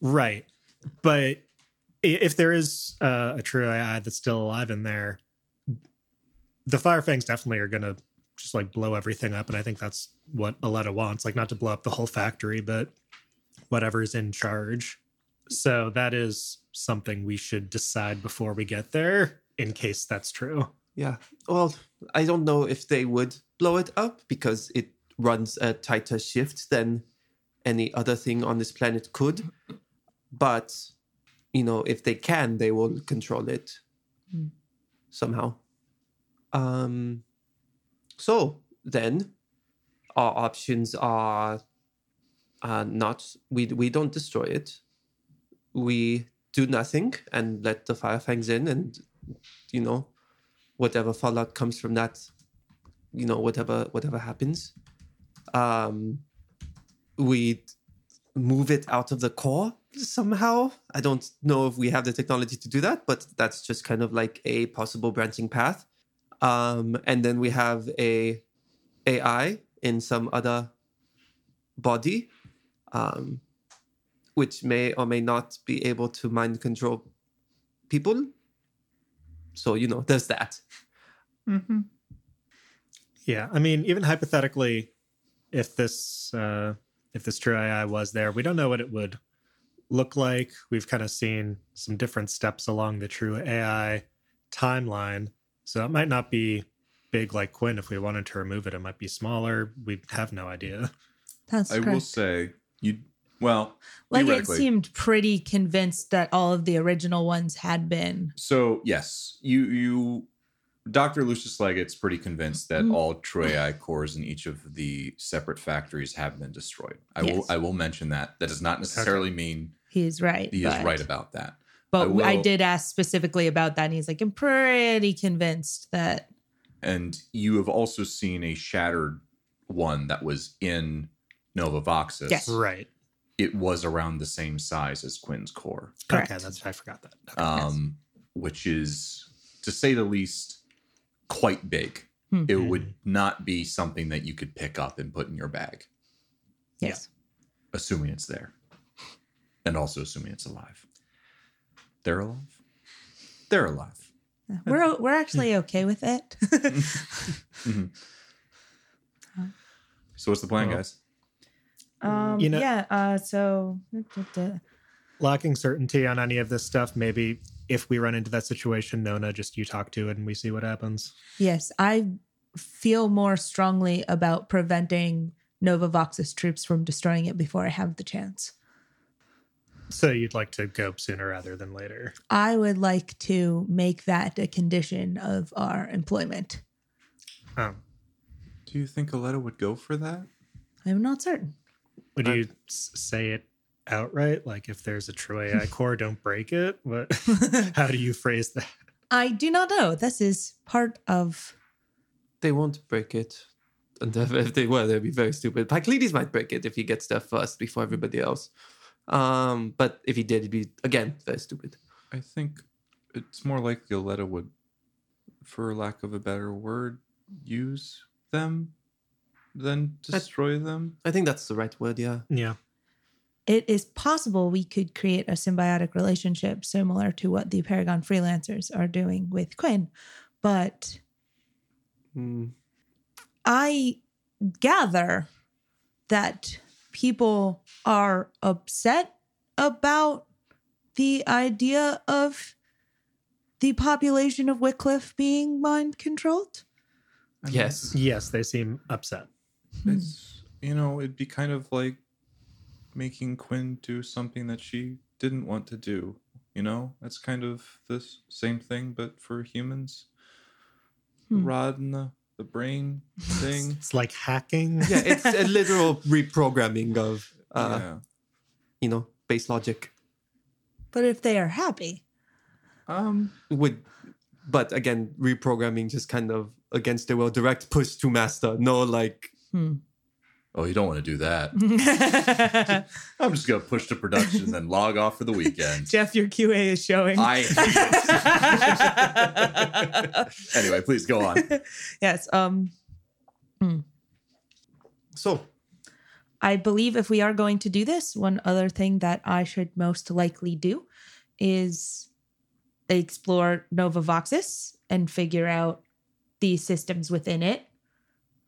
Right. But if there is uh, a true AI that's still alive in there, the Firefangs definitely are going to just like blow everything up. And I think that's what Aletta wants. Like, not to blow up the whole factory, but whatever's in charge. So that is something we should decide before we get there in case that's true. Yeah. Well, I don't know if they would blow it up because it runs a tighter shift than any other thing on this planet could. But, you know, if they can, they will control it Hmm. somehow. Um so then our options are uh not we we don't destroy it. We do nothing and let the firefangs in and you know whatever fallout comes from that you know whatever whatever happens um we move it out of the core somehow. I don't know if we have the technology to do that but that's just kind of like a possible branching path. Um and then we have a ai in some other body um which may or may not be able to mind control people. So you know there's that. Mm-hmm. Yeah, I mean, even hypothetically, if this uh, if this true AI was there, we don't know what it would look like. We've kind of seen some different steps along the true AI timeline, so it might not be big like Quinn. If we wanted to remove it, it might be smaller. We have no idea. That's I correct. will say you. Well, like it seemed pretty convinced that all of the original ones had been. So yes, you you Dr. Lucius Leggett's pretty convinced that Mhm. all True AI cores in each of the separate factories have been destroyed. I will I will mention that. That does not necessarily mean He's right. he is right about that. But I I, did ask specifically about that, and he's like, I'm pretty convinced that. And you have also seen a shattered one that was in Nova Voxus. Yes. Right. It was around the same size as Quinn's core. Correct. Okay, that's I forgot that. Okay. Um, which is to say the least quite big. Hmm. It would not be something that you could pick up and put in your bag. Yes. assuming it's there, and also assuming it's alive. They're alive. They're alive. We're we're actually okay with it. So what's the plan, Well, guys? um, You know- yeah. Uh, so Lacking certainty on any of this stuff, maybe if we run into that situation, Nona, just you talk to it and we see what happens. yes, I feel more strongly about preventing Nova Vox's troops from destroying it before I have the chance. So you'd like to go sooner rather than later. I would like to make that a condition of our employment. Um, Do you think Aletta would go for that? I'm not certain. would Uh, you say it outright? Like if there's a true AI core, don't break it? but How do you phrase that? I do not know. This is part of. they won't break it and if if they were they'd be very stupid Pycleides might break it if he gets there first before everybody else um but if he did he'd be again very stupid I think it's more likely Aletta would, for lack of a better word, use them than destroy them. i think that's the right word yeah Yeah. It is possible we could create a symbiotic relationship similar to what the Paragon freelancers are doing with Quinn. But Hmm. I gather that people are upset about the idea of the population of Wycliffe being mind controlled. I mean, yes Yes, they seem upset. It's you know, it'd be kind of like making Quinn do something that she didn't want to do. You know, that's kind of the same thing, but for humans. The Hmm. rod in the the brain thing. It's like hacking. yeah it's a literal reprogramming of uh yeah. you know base logic But if they are happy, Um. would but again reprogramming just kind of against their will direct push to master no like Oh, you don't want to do that. I'm just gonna push to production, and then log off for the weekend. Jeff, your QA is showing. I anyway, please go on. yes. Um. so I believe if we are going to do this, one other thing that I should most likely do is explore Nova Voxis and figure out the systems within it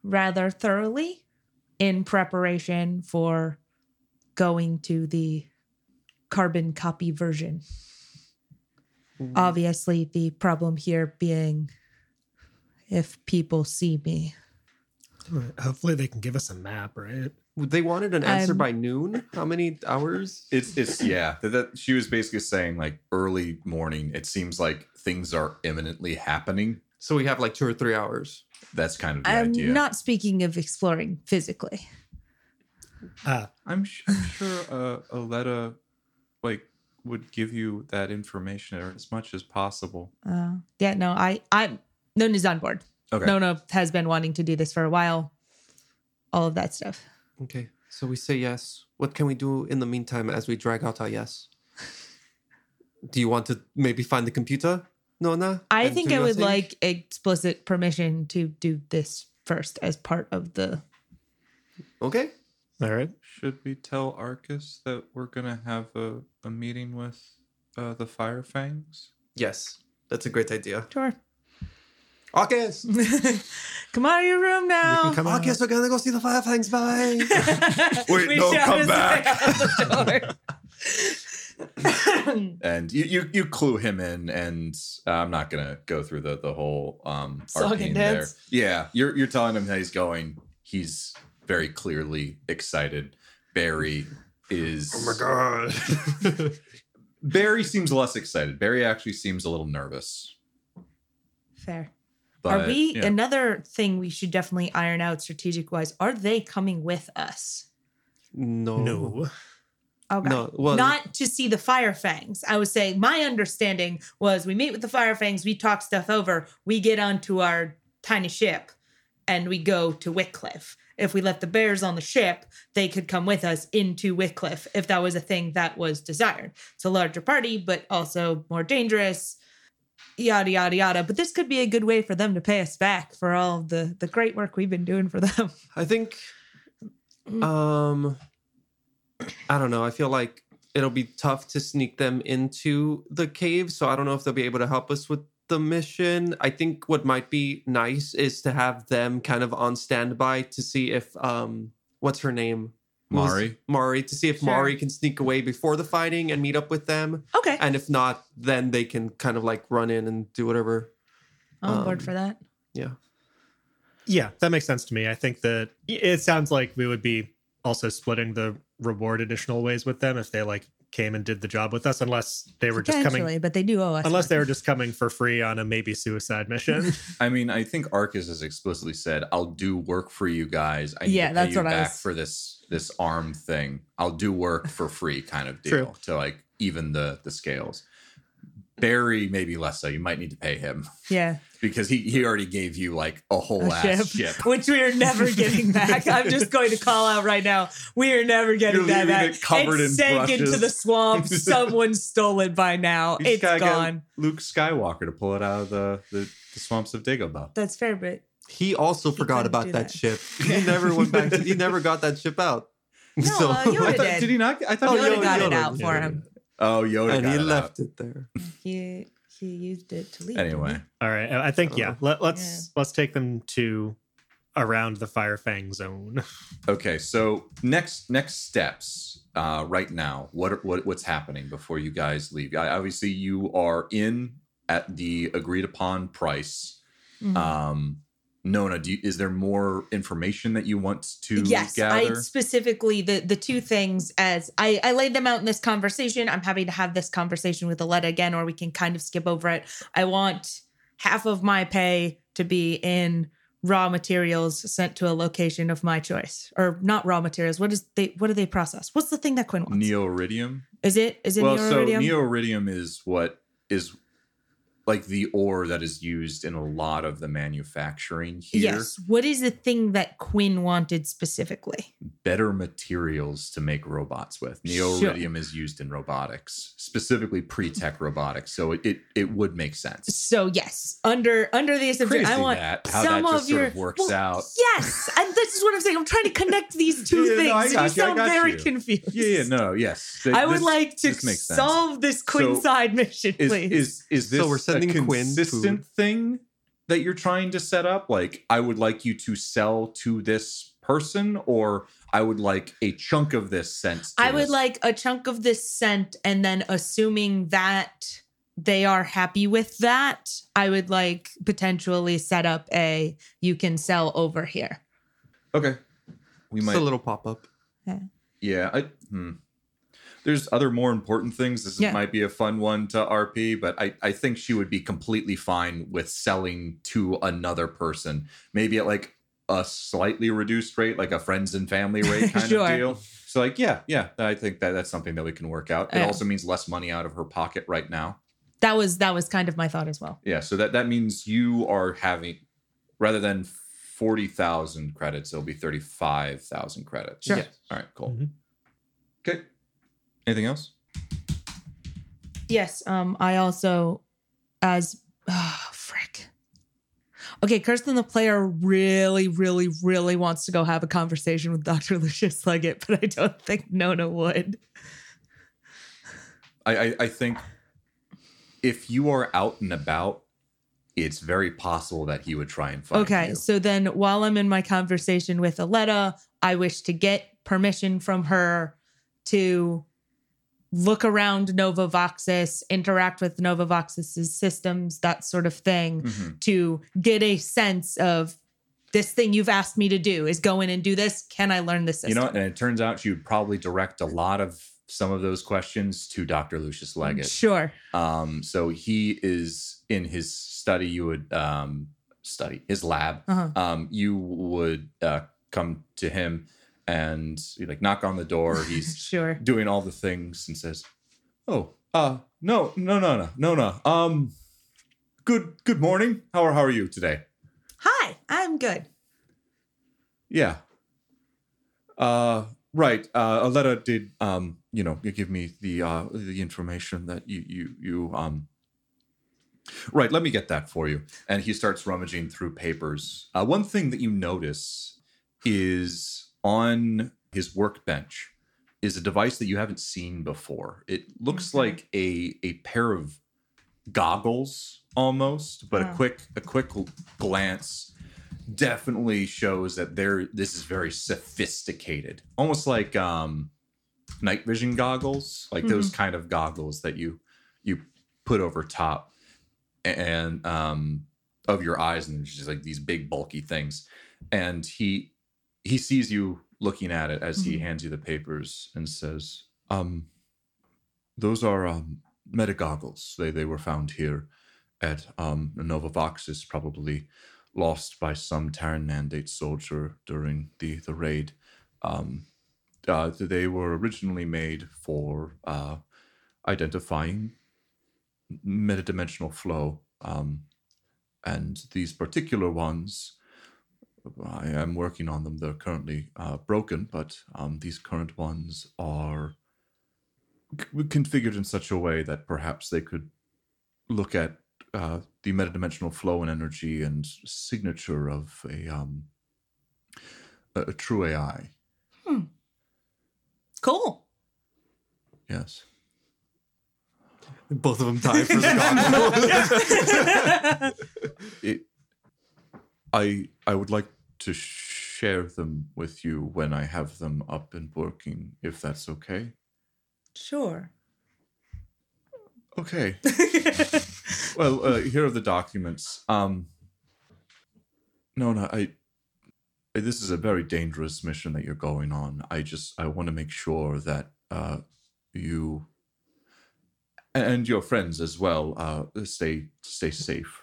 rather thoroughly in preparation for going to the carbon copy version. Mm-hmm. Obviously, the problem here being if people see me. Hopefully, they can give us a map, right? They wanted an answer I'm- by noon. How many hours? It's it's yeah. That, that she was basically saying like early morning. It seems like things are imminently happening. So we have like two or three hours. That's kind of the I'm idea. not speaking of exploring physically. Ah, I'm, sh- I'm sure uh, Aletta like would give you that information or as much as possible. Uh, yeah, no, I, I'm Nona's on board. Okay. Nona has been wanting to do this for a while. All of that stuff. Okay. So we say yes. What can we do in the meantime as we drag out our yes? Do you want to maybe find the computer, Nona? I think I would thing? like explicit permission to do this first as part of the. Okay. all right. Should we tell Arcus that we're gonna have a, a meeting with uh, the Fire Fangs? Yes. That's a great idea. Sure. Arcus! come out of your room now. can come out. We're gonna go see the Firefangs. Bye. Wait, We no, shout come as back. they out the door. And you, you you clue him in, and uh, I'm not gonna go through the the whole um Song and arcane there. Yeah, you're you're telling him how he's going. He's very clearly excited. Barry is. Oh my god. Barry seems less excited. Barry actually seems a little nervous. Fair. But, are we yeah. another thing we should definitely iron out strategic wise? Are they coming with us? no. No. Okay. No. Well, Not to see the fire fangs. I was saying my understanding was we meet with the fire fangs, we talk stuff over, we get onto our tiny ship, and we go to Wycliffe. If we left the bears on the ship, they could come with us into Wycliffe if that was a thing that was desired. It's a larger party, but also more dangerous. Yada yada yada. But this could be a good way for them to pay us back for all the the great work we've been doing for them. I think um I don't know. I feel like it'll be tough to sneak them into the cave, so I don't know if they'll be able to help us with the mission. I think what might be nice is to have them kind of on standby to see if um what's her name? Mari. Mari to see if Sure. Mari can sneak away before the fighting and meet up with them. Okay. And if not, then they can kind of like run in and do whatever. I'm on board um, for that. Yeah. Yeah, that makes sense to me. I think that it sounds like we would be also splitting the reward additional ways with them if they like came and did the job with us, unless they were just coming. but they do owe us. Unless one. they were just coming for free on a maybe suicide mission. I mean, I think Arcus has explicitly said, "I'll do work for you guys. I need Yeah, to pay that's you what I back was- for this this arm thing. I'll do work for free, kind of deal True. to like even the the scales." Barry, maybe less so. You might need to pay him yeah. because he he already gave you like a whole a ass ship, ship. which we are never getting back. I'm just going to call out right now. We are never getting You're that back. it covered it in sank brushes. into the swamp. Someone stole it by now. You It's gone. Luke Skywalker to pull it out of the the, the swamps of Dagobah. That's fair, but He also forgot about that, that. ship. He never went back. To, he never got that ship out. No, uh, Yoda I thought, did. did he not? I thought Yoda Yoda- got it Yoda- out for Yoda him. Oh, Yoda and got he it left out. it there. He he used it to leave. Anyway, All right, I think yeah. Uh, Let, let's let's take them to around the Fire Fang zone. Okay, so next next steps uh, right now. What what what's happening before you guys leave? I, obviously, you are in at the agreed upon price. Mhm. Um, Nona, do you, is there more information that you want to yes, I gather? specifically the the two things as I I laid them out in this conversation. I'm happy to have this conversation with Aletta again, or we can kind of skip over it. I want half of my pay to be in raw materials sent to a location of my choice, or not raw materials. What is they? What do they process? What's the thing that Quinn wants? Neoridium. is it? Is it Well, neoridium? so neoridium is what is like the ore that is used in a lot of the manufacturing here. Yes. What is the thing that Quinn wanted specifically? better materials to make robots with. Neo-iridium is used in robotics, specifically pre-tech robotics, so it it, it would make sense. So yes, under under the assumption, Crazy I want that how some that just of sort your of works Well, out. Yes, and this is what I'm saying. I'm trying to connect these two Yeah, things. no, I and got you you, I sound got very you. confused. Yeah, yeah, no, yes. Th- I would this- like to this solve this Quinn So, side mission, is, please. is is this So we're sending a Quinn consistent thing that you're trying to set up? Like, I would like you to sell to this person, or I would like a chunk of this scent. I would this- like a chunk of this scent, and then assuming that they are happy with that, I would like potentially set up a you can sell over here. Okay, we Just might. a little pop up. yeah, I. Hmm. There's other more important things. This Yeah. might be a fun one to RP, but I, I think she would be completely fine with selling to another person, maybe at like a slightly reduced rate, like a friends and family rate kind Sure. of deal. So like, yeah, yeah, I think that that's something that we can work out. It Yeah. also means less money out of her pocket right now. That was that was kind of my thought as well. Yeah, so that that means you are having rather than forty thousand credits, it'll be thirty five thousand credits. Sure. Yes. All right, cool. Mhm. Okay. Anything else? Yes. Um. I also, as oh, frick. Okay, Kirsten, the player really, really, really wants to go have a conversation with Dr. Lucius Leggett, but I don't think Nona would. I, I I think if you are out and about, it's very possible that he would try and find Okay, you. so then while I'm in my conversation with Aletta, I wish to get permission from her to look around Nova Voxis, interact with Nova Voxis's systems, that sort of thing, Mhm. to get a sense of this thing you've asked me to do is go in and do this. Can I learn this system? You know, and it turns out you'd probably direct a lot of some of those questions to Dr. Lucius Leggett. Sure. Um, so he is in his study. You would um, study his lab. Uh-huh. Um, you would uh, come to him and you like knock on the door. He's Sure. doing all the things and says, "Oh, uh, no, no, no, no, no, no. Um, good, good morning. How are how are you today? Hi, I'm good. Yeah. Uh, right. Uh, Aletta did um, you know, give me the uh the information that you you you um. Right, let me get that for you. And he starts rummaging through papers. Uh, one thing that you notice is on his workbench is a device that you haven't seen before. It looks Okay. like a a pair of goggles almost, but a Oh. quick a quick glance definitely shows that there this is very sophisticated. Almost like um night vision goggles, like those kind of goggles that you you put over top and um of your eyes and it's just like these big bulky things. And he he sees you looking at it as he Mhm. hands you the papers and says, um those are um meta goggles. They they were found here at um Nova Voxis, probably lost by some Terran mandate soldier during the the raid. Um, uh, they were originally made for uh, identifying metadimensional flow, um, and these particular ones. I am working on them. They're currently uh, broken, but um, these current ones are c- configured in such a way that perhaps they could look at uh, the metadimensional flow and energy and signature of a um, a, a true AI. Hmm. Cool. Yes. Both of them die for the goggle. It. I I would like to share them with you when I have them up and working, if that's okay. Sure. Okay. well, uh, here are the documents. Um, no, no, I. This is a very dangerous mission that you're going on. I just I want to make sure that uh, you and your friends as well uh, stay stay safe.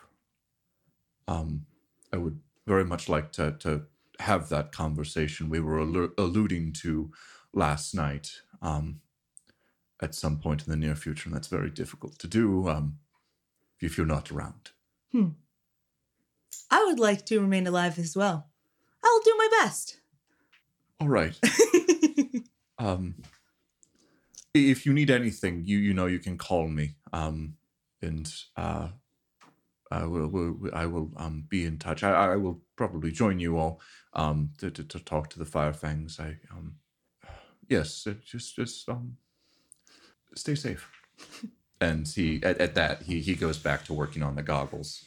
Um, I would very much like to to have that conversation we were allu- alluding to last night. Um, at some point in the near future, and that's very difficult to do um, if you're not around. Hmm. I would like to remain alive as well. I'll do my best. All right. um, if you need anything, you you know you can call me. Um, and uh, I will, will I will um be in touch. I, I will probably join you all um to, to, to talk to the Firefangs. I um yes, uh, just just um stay safe. And he at, at that he he goes back to working on the goggles.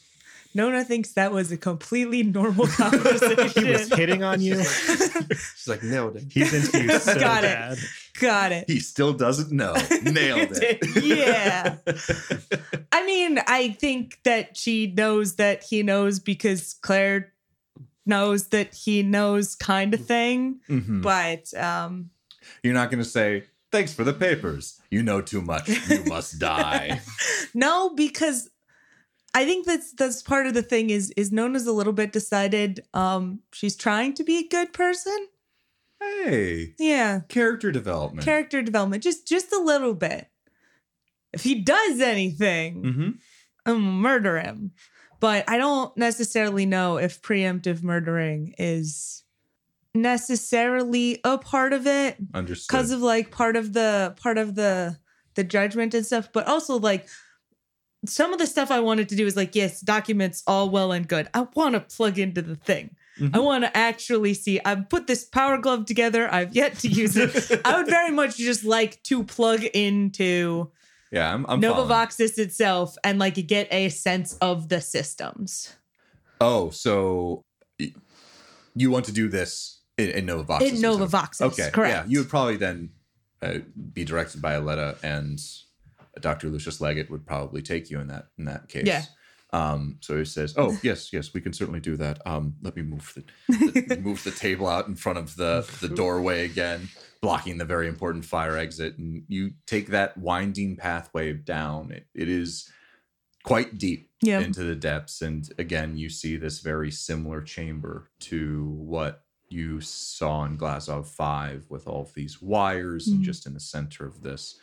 Nona thinks that was a completely normal conversation. He was hitting on you. She's like nailed it. He's into you so Got it. Got it. He still doesn't know. Nailed it. Yeah. I mean, I think that she knows that he knows because Claire knows that he knows kind of thing. Mhm. But um You're not going to say, thanks for the papers. You know too much. You must die. no, because I think that's that's part of the thing is is Nona's a little bit decided. Um she's trying to be a good person. Hey, Yeah. character development. Character development. Just just a little bit. If he does anything, hmm I'm murder him. But I don't necessarily know if preemptive murdering is necessarily a part of it Understood. because of like part of the part of the the judgment and stuff, but also like some of the stuff I wanted to do is like, yes, documents all well and good. I want to plug into the thing. I Mhm. want to actually see. I've put this power glove together. I've yet to use it. I would very much just like to plug into yeah, I'm, I'm. Novavoxis itself and like get a sense of the systems. Oh, so you want to do this in, in Novavoxis? In? Novavoxis, Okay. correct. Yeah, you would probably then uh, be directed by Aletta and Dr. Lucius Leggett would probably take you in that in that case. Yeah. Um, so he says, "Oh yes, yes, we can certainly do that. Um, let me move the, the move the table out in front of the the doorway again, blocking the very important fire exit, and you take that winding pathway down. It, it is quite deep Yeah. into the depths, and again, you see this very similar chamber to what you saw in Glazov Five, with all of these wires, and Mhm. just in the center of this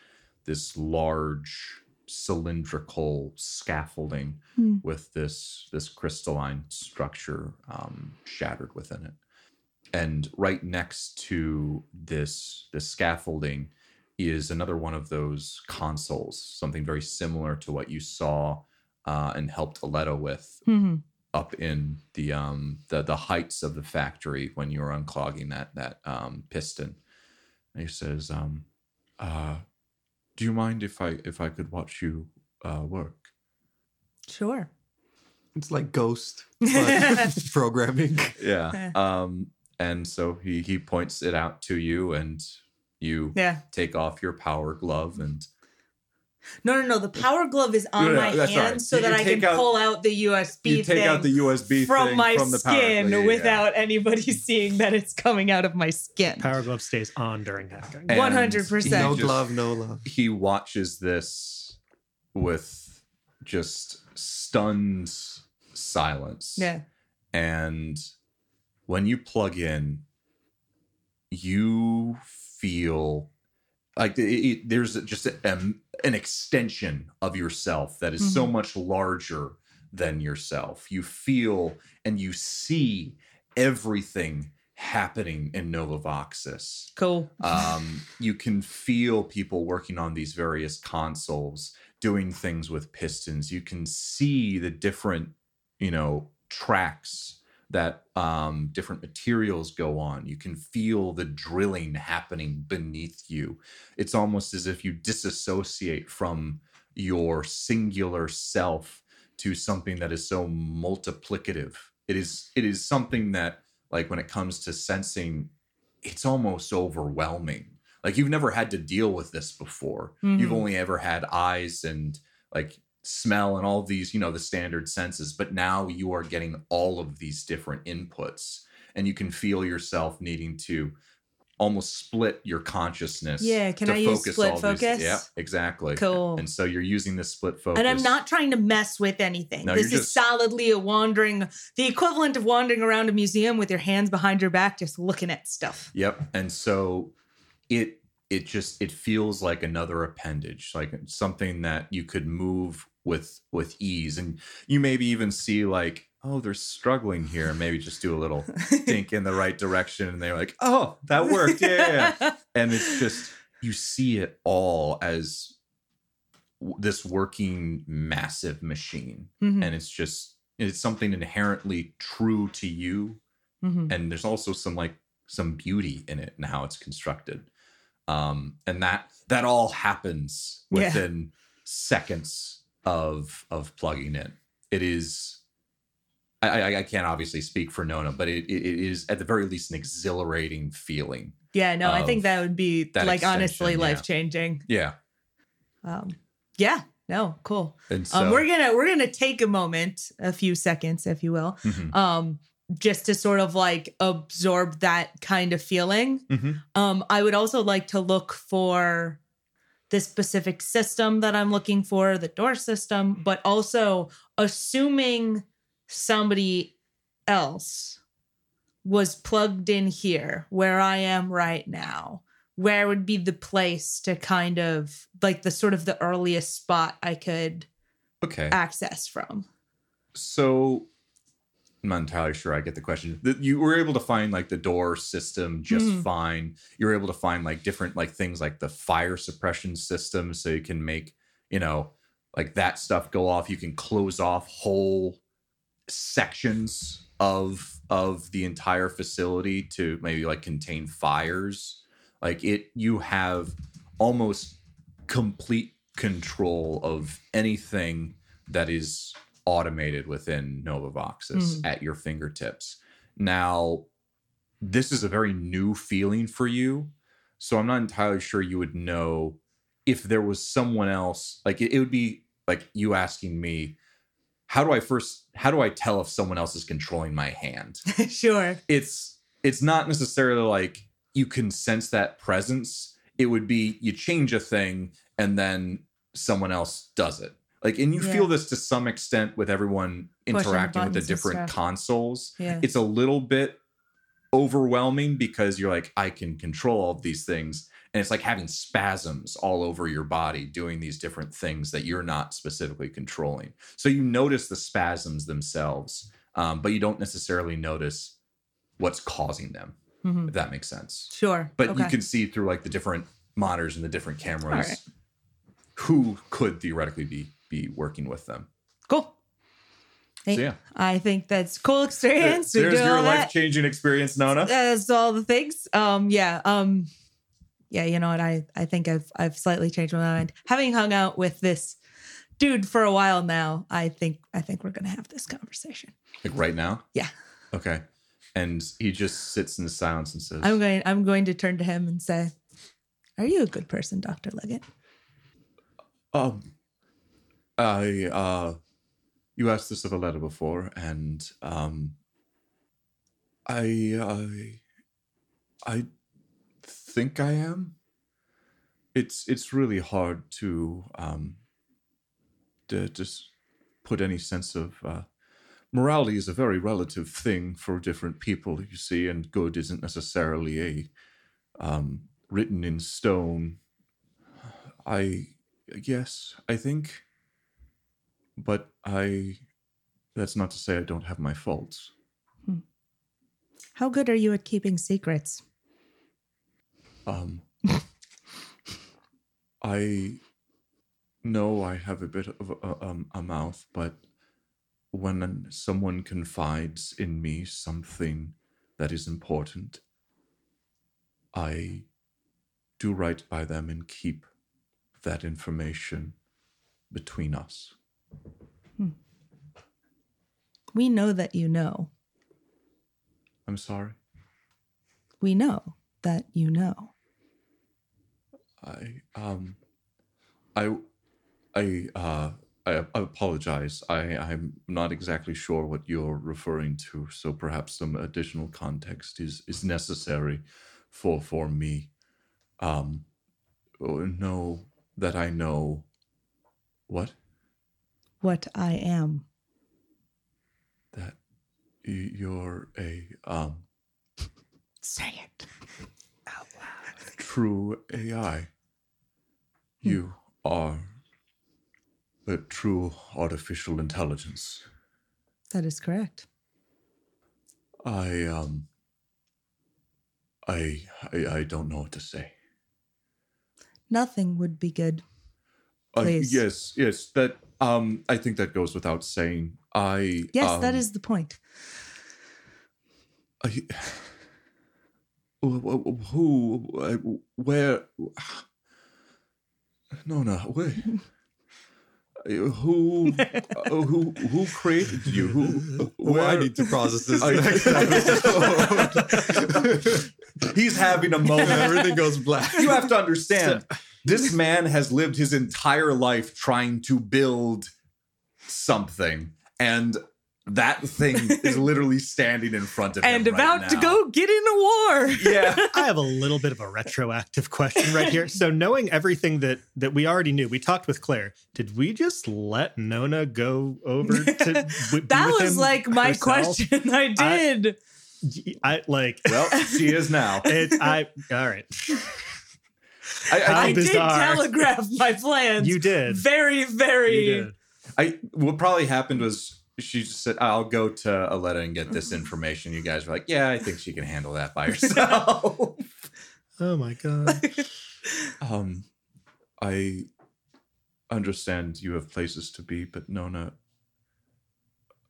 this large cylindrical scaffolding Hmm. with this this crystalline structure um, shattered within it and right next to this this scaffolding is another one of those consoles something very similar to what you saw uh, and helped Aletta with Mhm. up in the um the the heights of the factory when you were unclogging that that um piston and he says um uh do you mind if i if i could watch you uh work Sure. It's like Ghost programming. yeah um and so he he points it out to you and you Yeah. take off your power glove and No, no, no. The power glove is on No, no, my that's hand right. so You- that you I can out- pull out the USB you take thing out the usb from thing my from the power skin yeah, yeah, yeah. without anybody seeing that it's coming out of my skin. Power glove stays on during hacking. And 100%. No glove, no love. he watches this with just stunned silence Yeah. and when you plug in you feel like it, it- there's just a, um, an extension of yourself that is so much larger than yourself. You feel and you see everything happening in novavoxis Cool. um, you can feel people working on these various consoles doing things with pistons. You can see the different you know tracks that um, different materials go on you can feel the drilling happening beneath you it's almost as if you disassociate from your singular self to something that is so multiplicative it is it is something that like when it comes to sensing it's almost overwhelming. Like you've never had to deal with this before. You've Mhm. only ever had eyes and like smell and all these, you know, the standard senses, but now you are getting all of these different inputs and you can feel yourself needing to almost split your consciousness. Yeah, can to I use split all these- focus? yeah, exactly. Cool. And so you're using this split focus. And I'm not trying to mess with anything. No, this is just- solidly a wandering, the equivalent of wandering around a museum with your hands behind your back, just looking at stuff. Yep. And so it it just it feels like another appendage, like something that you could move with with ease. And you maybe even see like oh, they're struggling here, maybe just do a little think in the right direction, and they're like, oh, that worked, yeah, yeah, yeah. and it's just you see it all as this working massive machine, Mhm, and it's just it's something inherently true to you mhm. and there's also some like some beauty in it and how it's constructed um and that that all happens Yeah. within seconds of of plugging in it is I, I I can't obviously speak for Nona, but it, it is at the very least an exhilarating feeling. Yeah, no, I think that would be that like honestly yeah. life changing. Yeah, Um, yeah, no, cool. and so um, we're gonna we're gonna take a moment, a few seconds, if you will, Mhm, um, just to sort of like absorb that kind of feeling. mhm. Um, I would also like to look for the specific system that I'm looking for, the door system, mm-hmm. but also assuming somebody else was plugged in here where I am right now. Where would be the place to kind of like the sort of the earliest spot I could okay. access from? So I'm not entirely sure I get the question. You were able to find like the door system just Mhm. fine. You were able to find like different like things like the fire suppression system, so you can make you know like that stuff go off. You can close off whole sections of of the entire facility to maybe like contain fires. Like it, you have almost complete control of anything that is automated within Novavoxis Mhm. at your fingertips. Now, this is a very new feeling for you. So I'm not entirely sure you would know if there was someone else. Like it, it would be like you asking me, how do I first how do I tell if someone else is controlling my hand? sure. it's it's not necessarily like you can sense that presence it would be you change a thing and then someone else does it like and you Yeah. feel this to some extent with everyone interacting with the different consoles Yeah. it's a little bit overwhelming because you're like i can control all of these things and it's like having spasms all over your body doing these different things that you're not specifically controlling so you notice the spasms themselves um, but you don't necessarily notice what's causing them Mhm. if that makes sense Sure. but okay. you can see through like the different monitors and the different cameras Alright. who could theoretically be be working with them cool. Hey, so yeah I think that's cool experience. We there's your life-changing experience nona That's all the things. Um, yeah. Um, yeah. You know what? I I think I've I've slightly changed my mind. Having hung out with this dude for a while now, I think I think we're gonna have this conversation. like right now Yeah. okay and he just sits in silence and says I'm going. I'm going to turn to him and say, "Are you a good person, Doctor Leggett?" Um, I uh, you asked this of Aletta before, and um, I I I think I am. It's it's really hard to um just put any sense of uh, morality is a very relative thing for different people, you see, and good isn't necessarily a um, written in stone. I yes, I think, but I. That's not to say I don't have my faults. How good are you at keeping secrets? Um, I know I have a bit of a, um, a mouth, but when someone confides in me something that is important, I do right by them and keep that information between us. We know that you know. I'm sorry. We know that you know. I um I I uh I, I apologize. I I'm not exactly sure what you're referring to, so perhaps some additional context is is necessary for for me. Um oh, know that I know what What I am. that you're a um Say it. out loud. true AI. You are a true artificial intelligence. That is correct. I um I, I I don't know what to say. Nothing would be good. Uh, Please. yes, yes. That um I think that goes without saying. I Yes, that um, is the point. I, wh- wh- who, where, no, no, where, who, uh, who, who created you? Who, Well, I need to process this I- next episode. He's having a moment. Everything goes black. You have to understand, this man has lived his entire life trying to build something, and that thing is literally standing in front of him And right about to go get in a war. Yeah. I have a little bit of a retroactive question right here. So, knowing everything that that we already knew, we talked with Claire. Did we just let Nona go over to? w- be That with was him like my herself? question. I did. I like. Well, she is now. It, I all right. I, I, I did telegraph my plans. You did. Very, very. You did. I what probably happened was she just said, "I'll go to Aletta and get this information." You guys were like, "Yeah, I think she can handle that by herself." Oh my god. um, I understand you have places to be, but Nona,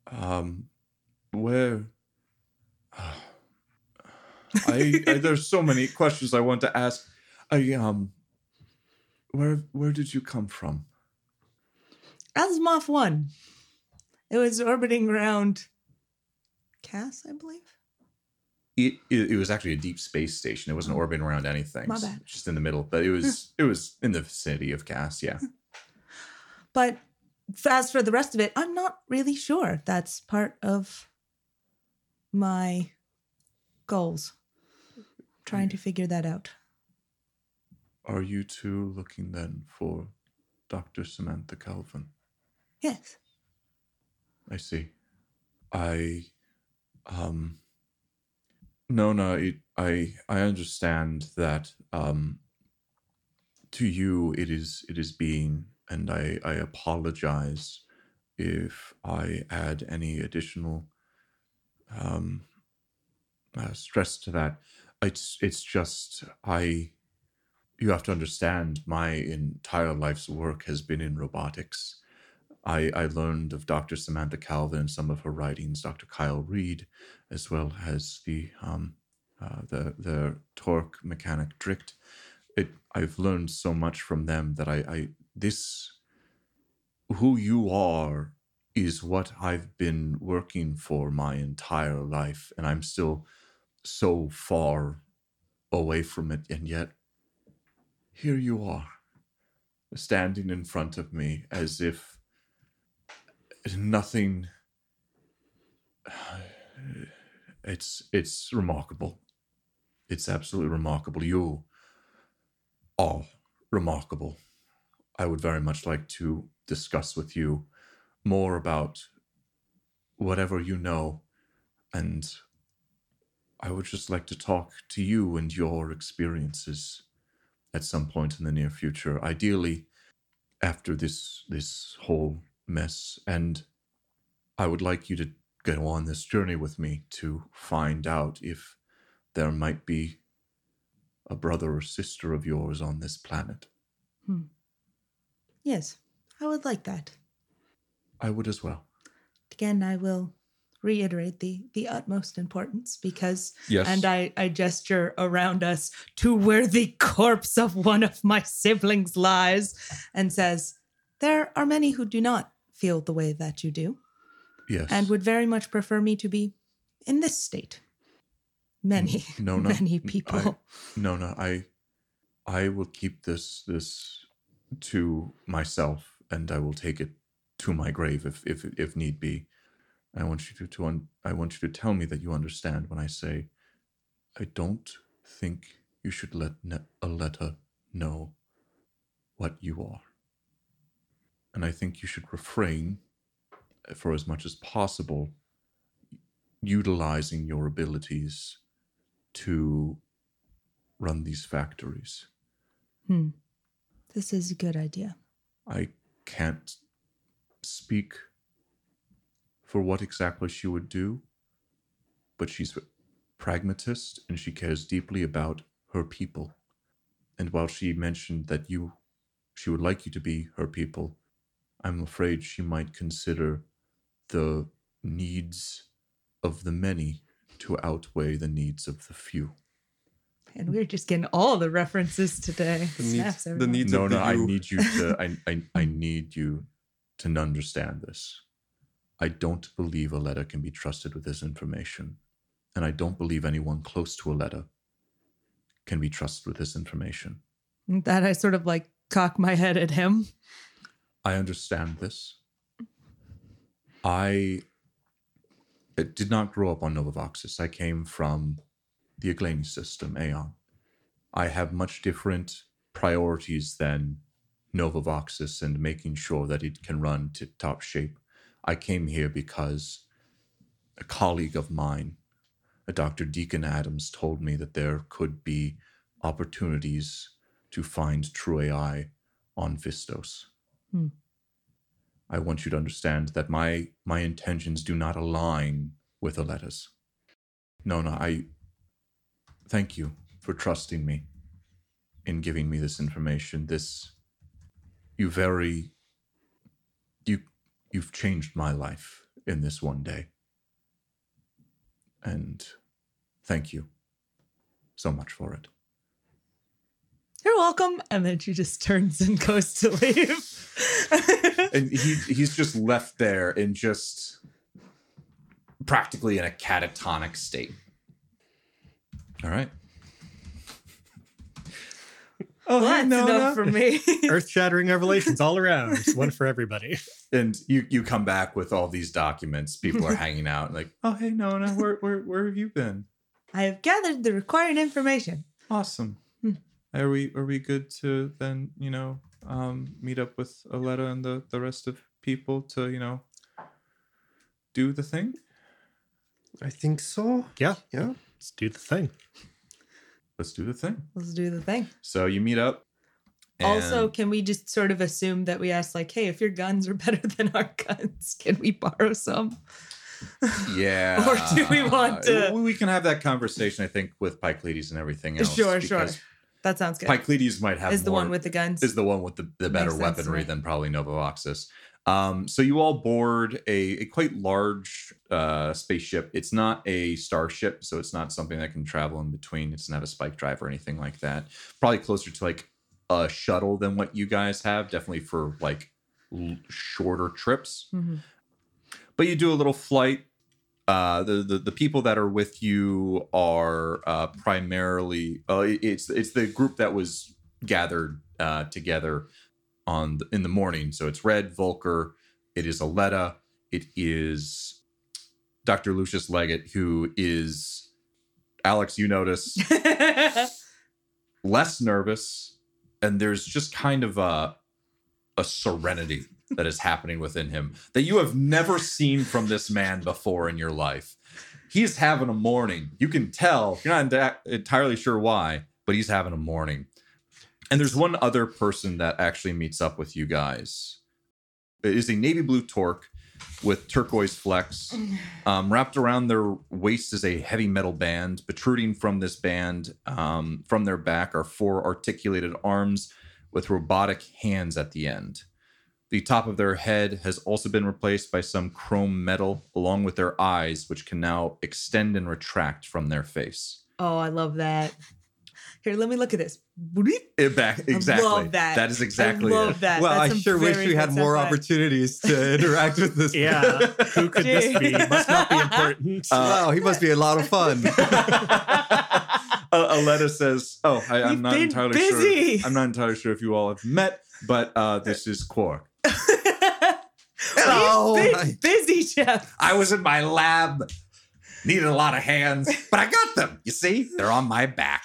um, where? I, I there's so many questions I want to ask. I um, where where did you come from? Asimov 1. It was orbiting around Cass, I believe. It, it, it was actually a deep space station. It wasn't orbiting around anything. My bad. Just in the middle, but it was it was in the vicinity of Cass. Yeah. But as for the rest of it, I'm not really sure. That's part of my goals. Trying to figure that out. Are you two looking then for Dr. Samantha Calvin? Yes. I see. I um no no it, I I understand that um to you it is it is being and I I apologize if I add any additional um uh, stress to that it's it's just I you have to understand my entire life's work has been in robotics I, I learned of Dr. Samantha Calvin and some of her writings, Dr. Kyle Reed, as well as the um, uh, the the torque mechanic Dricht. It I've learned so much from them that I, I this who you are is what I've been working for my entire life, and I'm still so far away from it, and yet here you are, standing in front of me as if nothing it's it's remarkable. It's absolutely remarkable. You are remarkable. I would very much like to discuss with you more about whatever you know and i would just like to talk to you and your experiences at some point in the near future ideally after this this whole mess and i would like you to go on this journey with me to find out if there might be a brother or sister of yours on this planet hmm. Yes. I would like that. i would as well Again, I will reiterate the the utmost importance because yes and I, I gesture around us to where the corpse of one of my siblings lies and says, There are many who do not feel the way that you do yes and would very much prefer me to be in this state. Many, no no many I- people. no no i i will keep this this to myself and i will take it to my grave if if if need be i want you to, to un, i want you to tell me that you understand when i say i don't think you should let ne- Aletta know what you are and i think you should refrain for as much as possible utilizing your abilities to run these factories. Hmm. This is a good idea. I can't speak for what exactly she would do, but she's a pragmatist and she cares deeply about her people. And while she mentioned that you, she would like you to be her people, I'm afraid she might consider the needs of the many to outweigh the needs of the few. And we're just getting all the references today. The needs, Snaps, the needs no, of the no, I need you to. I, I, I need you to understand this. I don't believe Aletta can be trusted with this information, and I don't believe anyone close to Aletta can be trusted with this information. That I sort of like cock my head at him. I understand this. I did not grow up on Novavoxis. I came from the Aglani system, Aeon. I have much different priorities than Novavoxis and making sure that it can run to top shape. I came here because a colleague of mine, a Dr. Deacon Adams, told me that there could be opportunities to find true AI on Vistos. Hmm. I want you to understand that my my intentions do not align with Aletta's. Nona, I thank you for trusting me in giving me this information. This you very you've changed my life in this one day. And thank you so much for it. You're welcome. And then she just turns and goes to leave. and he he's just left there in just practically in a catatonic state. All right. Oh, Well, that's enough for me. Earth shattering revelations all around. One for everybody. And you you come back with all these documents. People are hanging out, like, oh hey Nona, where where where have you been? I have gathered the required information. Awesome. Are we are we good to then you know um, meet up with Aletta and the the rest of people to you know do the thing? I think so. Yeah, Yeah. let's do the thing. Let's do the thing. Let's do the thing. So you meet up. also, can we just sort of assume that we ask, like, hey, if your guns are better than our guns, can we borrow some? Yeah. Or do we want to- We can have that conversation, I think, with Pycleides and everything else. Sure, sure. That sounds good. Pycleides might have is the more, one with the guns. is the one with the, the better sense weaponry than probably Novavoxis. Um, so you all board a, a quite large uh, spaceship. It's not a starship, so it's not something that can travel in between. It doesn't have a spike drive or anything like that. Probably closer to like a shuttle than what you guys have. Definitely for like l- shorter trips Mhm. but you do a little flight. Uh, the, the the people that are with you are uh, primarily uh, it's it's the group that was gathered uh, together on the, in the morning. So it's Red Volker, it is Aletta, it is Dr. Lucius Leggett, who is Alex. You notice less nervous, and there's just kind of a a serenity that is happening within him that you have never seen from this man before in your life. He's having a morning. You can tell. You're not enda- entirely sure why, but he's having a morning. And there's one other person that actually meets up with you guys. It is a navy blue torque with turquoise flecks. Um, wrapped around their waist is a heavy metal band. Protruding from this band, um, from their back, are four articulated arms with robotic hands at the end. The top of their head has also been replaced by some chrome metal, along with their eyes, which can now extend and retract from their face. oh, I love that. Here, let me look at this. It back exactly. love that. That is exactly I love it. that. well, That's I sure wish we had more stuff. opportunities to interact with this. Yeah, who could this be? Must not be important. wow, he must be a lot of fun. uh, Aletta says, "Oh, I, I'm You've not been entirely busy." sure. I'm not entirely sure if you all have met, but uh, this is Quark. Oh, You've been busy, Jeff. I was in my lab, needed a lot of hands, but I got them. You see, they're on my back.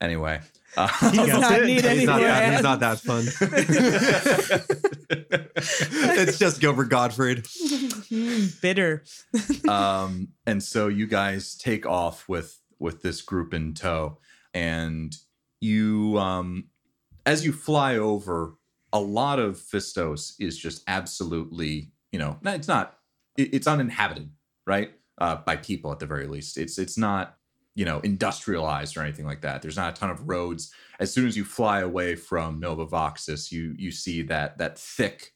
Anyway, uh, He Does not need he's, not more that, he's not that fun. it's just Gilbert Gottfried. Bitter. um, and so you guys take off with with this group in tow, and you, um, as you fly over, a lot of Fistos is just absolutely, you know, it's not it- it's uninhabited, right? Uh, by people at the very least. It's it's not you know industrialized or anything like that. There's not a ton of roads. As soon as you fly away from Novavoxis, you you see that that thick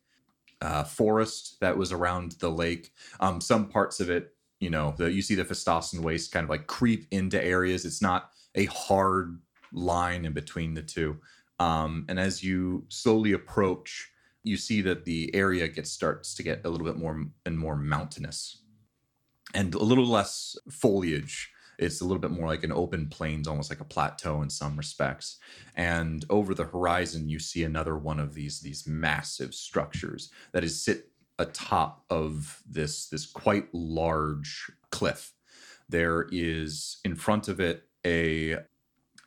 uh, forest that was around the lake. Um, some parts of it, you know, the, you see the Festossen waste kind of like creep into areas. It's not a hard line in between the two. Um, and as you slowly approach, you see that the area gets starts to get a little bit more and more mountainous, and a little less foliage. It's a little bit more like an open plains, almost like a plateau in some respects. And over the horizon, you see another one of these these massive structures that is sit atop of this this quite large cliff. There is in front of it a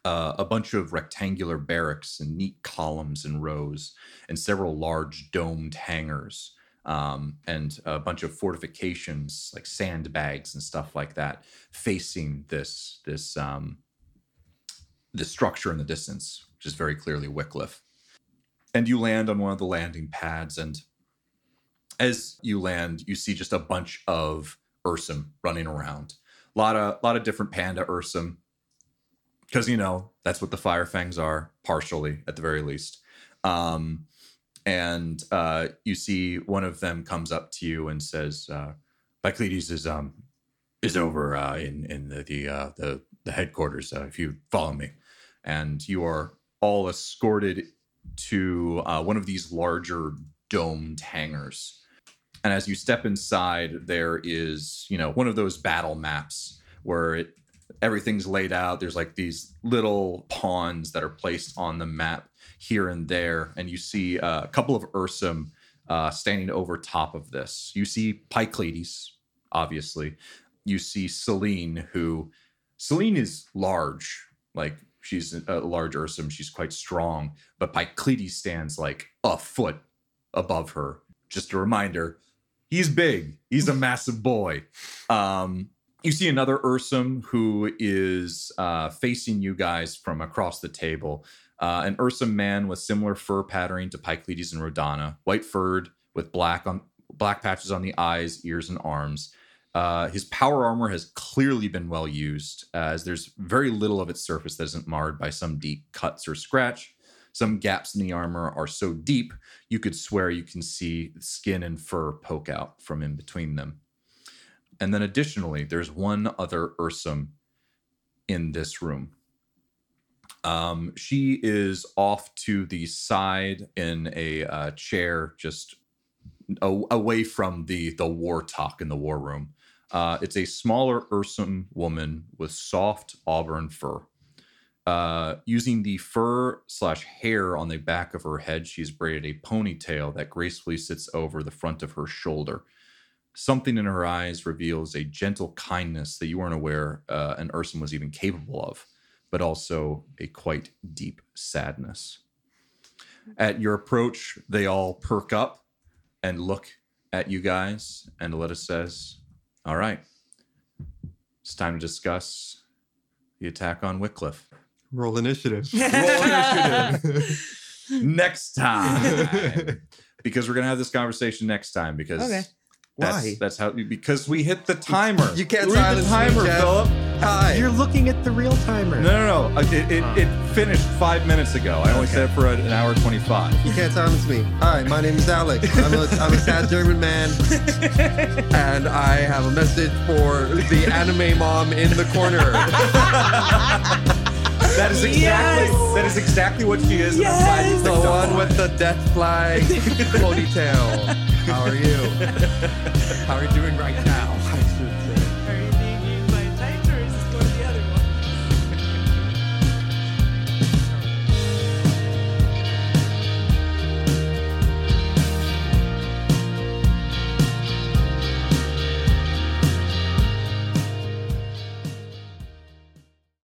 uh, a bunch of rectangular barracks and neat columns and rows, and several large domed hangars, um, and a bunch of fortifications like sandbags and stuff like that, facing this this um, this structure in the distance, which is very clearly Wycliffe. And you land on one of the landing pads, and as you land, you see just a bunch of Ursum running around. A lot of lot of different panda Ursum, because you know that's what the Firefangs are, partially at the very least. Um, and uh, you see one of them comes up to you and says, uh, "Pycleides is um is over uh, in in the the uh, the, the headquarters. Uh, if you follow me." and you are all escorted to uh, one of these larger domed hangars. And as you step inside, there is, you know, one of those battle maps where it, everything's laid out. There's like these little pawns that are placed on the map here and there, and you see uh, a couple of Ursum uh, standing over top of this. You see Pycleides, obviously. You see Celine, who Celine is large, like she's a large Ursum. She's quite strong, but Pycleides stands like a foot above her. Just a reminder, he's big. He's a massive boy. Um, you see another Ursum who is uh, facing you guys from across the table. Uh, an Ursum man with similar fur patterning to Pycleides and Rodana, white furred with black on black patches on the eyes, ears, and arms. Uh, his power armor has clearly been well used, as there's very little of its surface that isn't marred by some deep cuts or scratch. Some gaps in the armor are so deep you could swear you can see skin and fur poke out from in between them. And then additionally, there's one other Ursum in this room. Um, she is off to the side in a uh, chair, just a- away from the the war talk in the war room. Uh, it's a smaller Ursum woman with soft auburn fur. Uh, using the fur slash hair on the back of her head, she's braided a ponytail that gracefully sits over the front of her shoulder. Something in her eyes reveals a gentle kindness that you weren't aware uh, an Ursum was even capable of, but also a quite deep sadness. At your approach, they all perk up and look at you guys, and Aletta says, All right, it's time to discuss the attack on Wycliffe. Roll initiative. Roll initiative. next time. because we're gonna have this conversation next time because Okay. that's Why? that's how because we hit the timer. You can't Read the timer, Philip. Hi. You're looking at the real timer. No, no, no. Uh, it, it, ah. it finished five minutes ago. I only set it for an hour twenty-five. You can't silence me. Hi, my name is Alex. I'm a, I'm a sad German man, and I have a message for the anime mom in the corner. That is exactly that is exactly what she is. and I'm glad you The one with the death flag ponytail. How are you? How are you doing right now? I should say.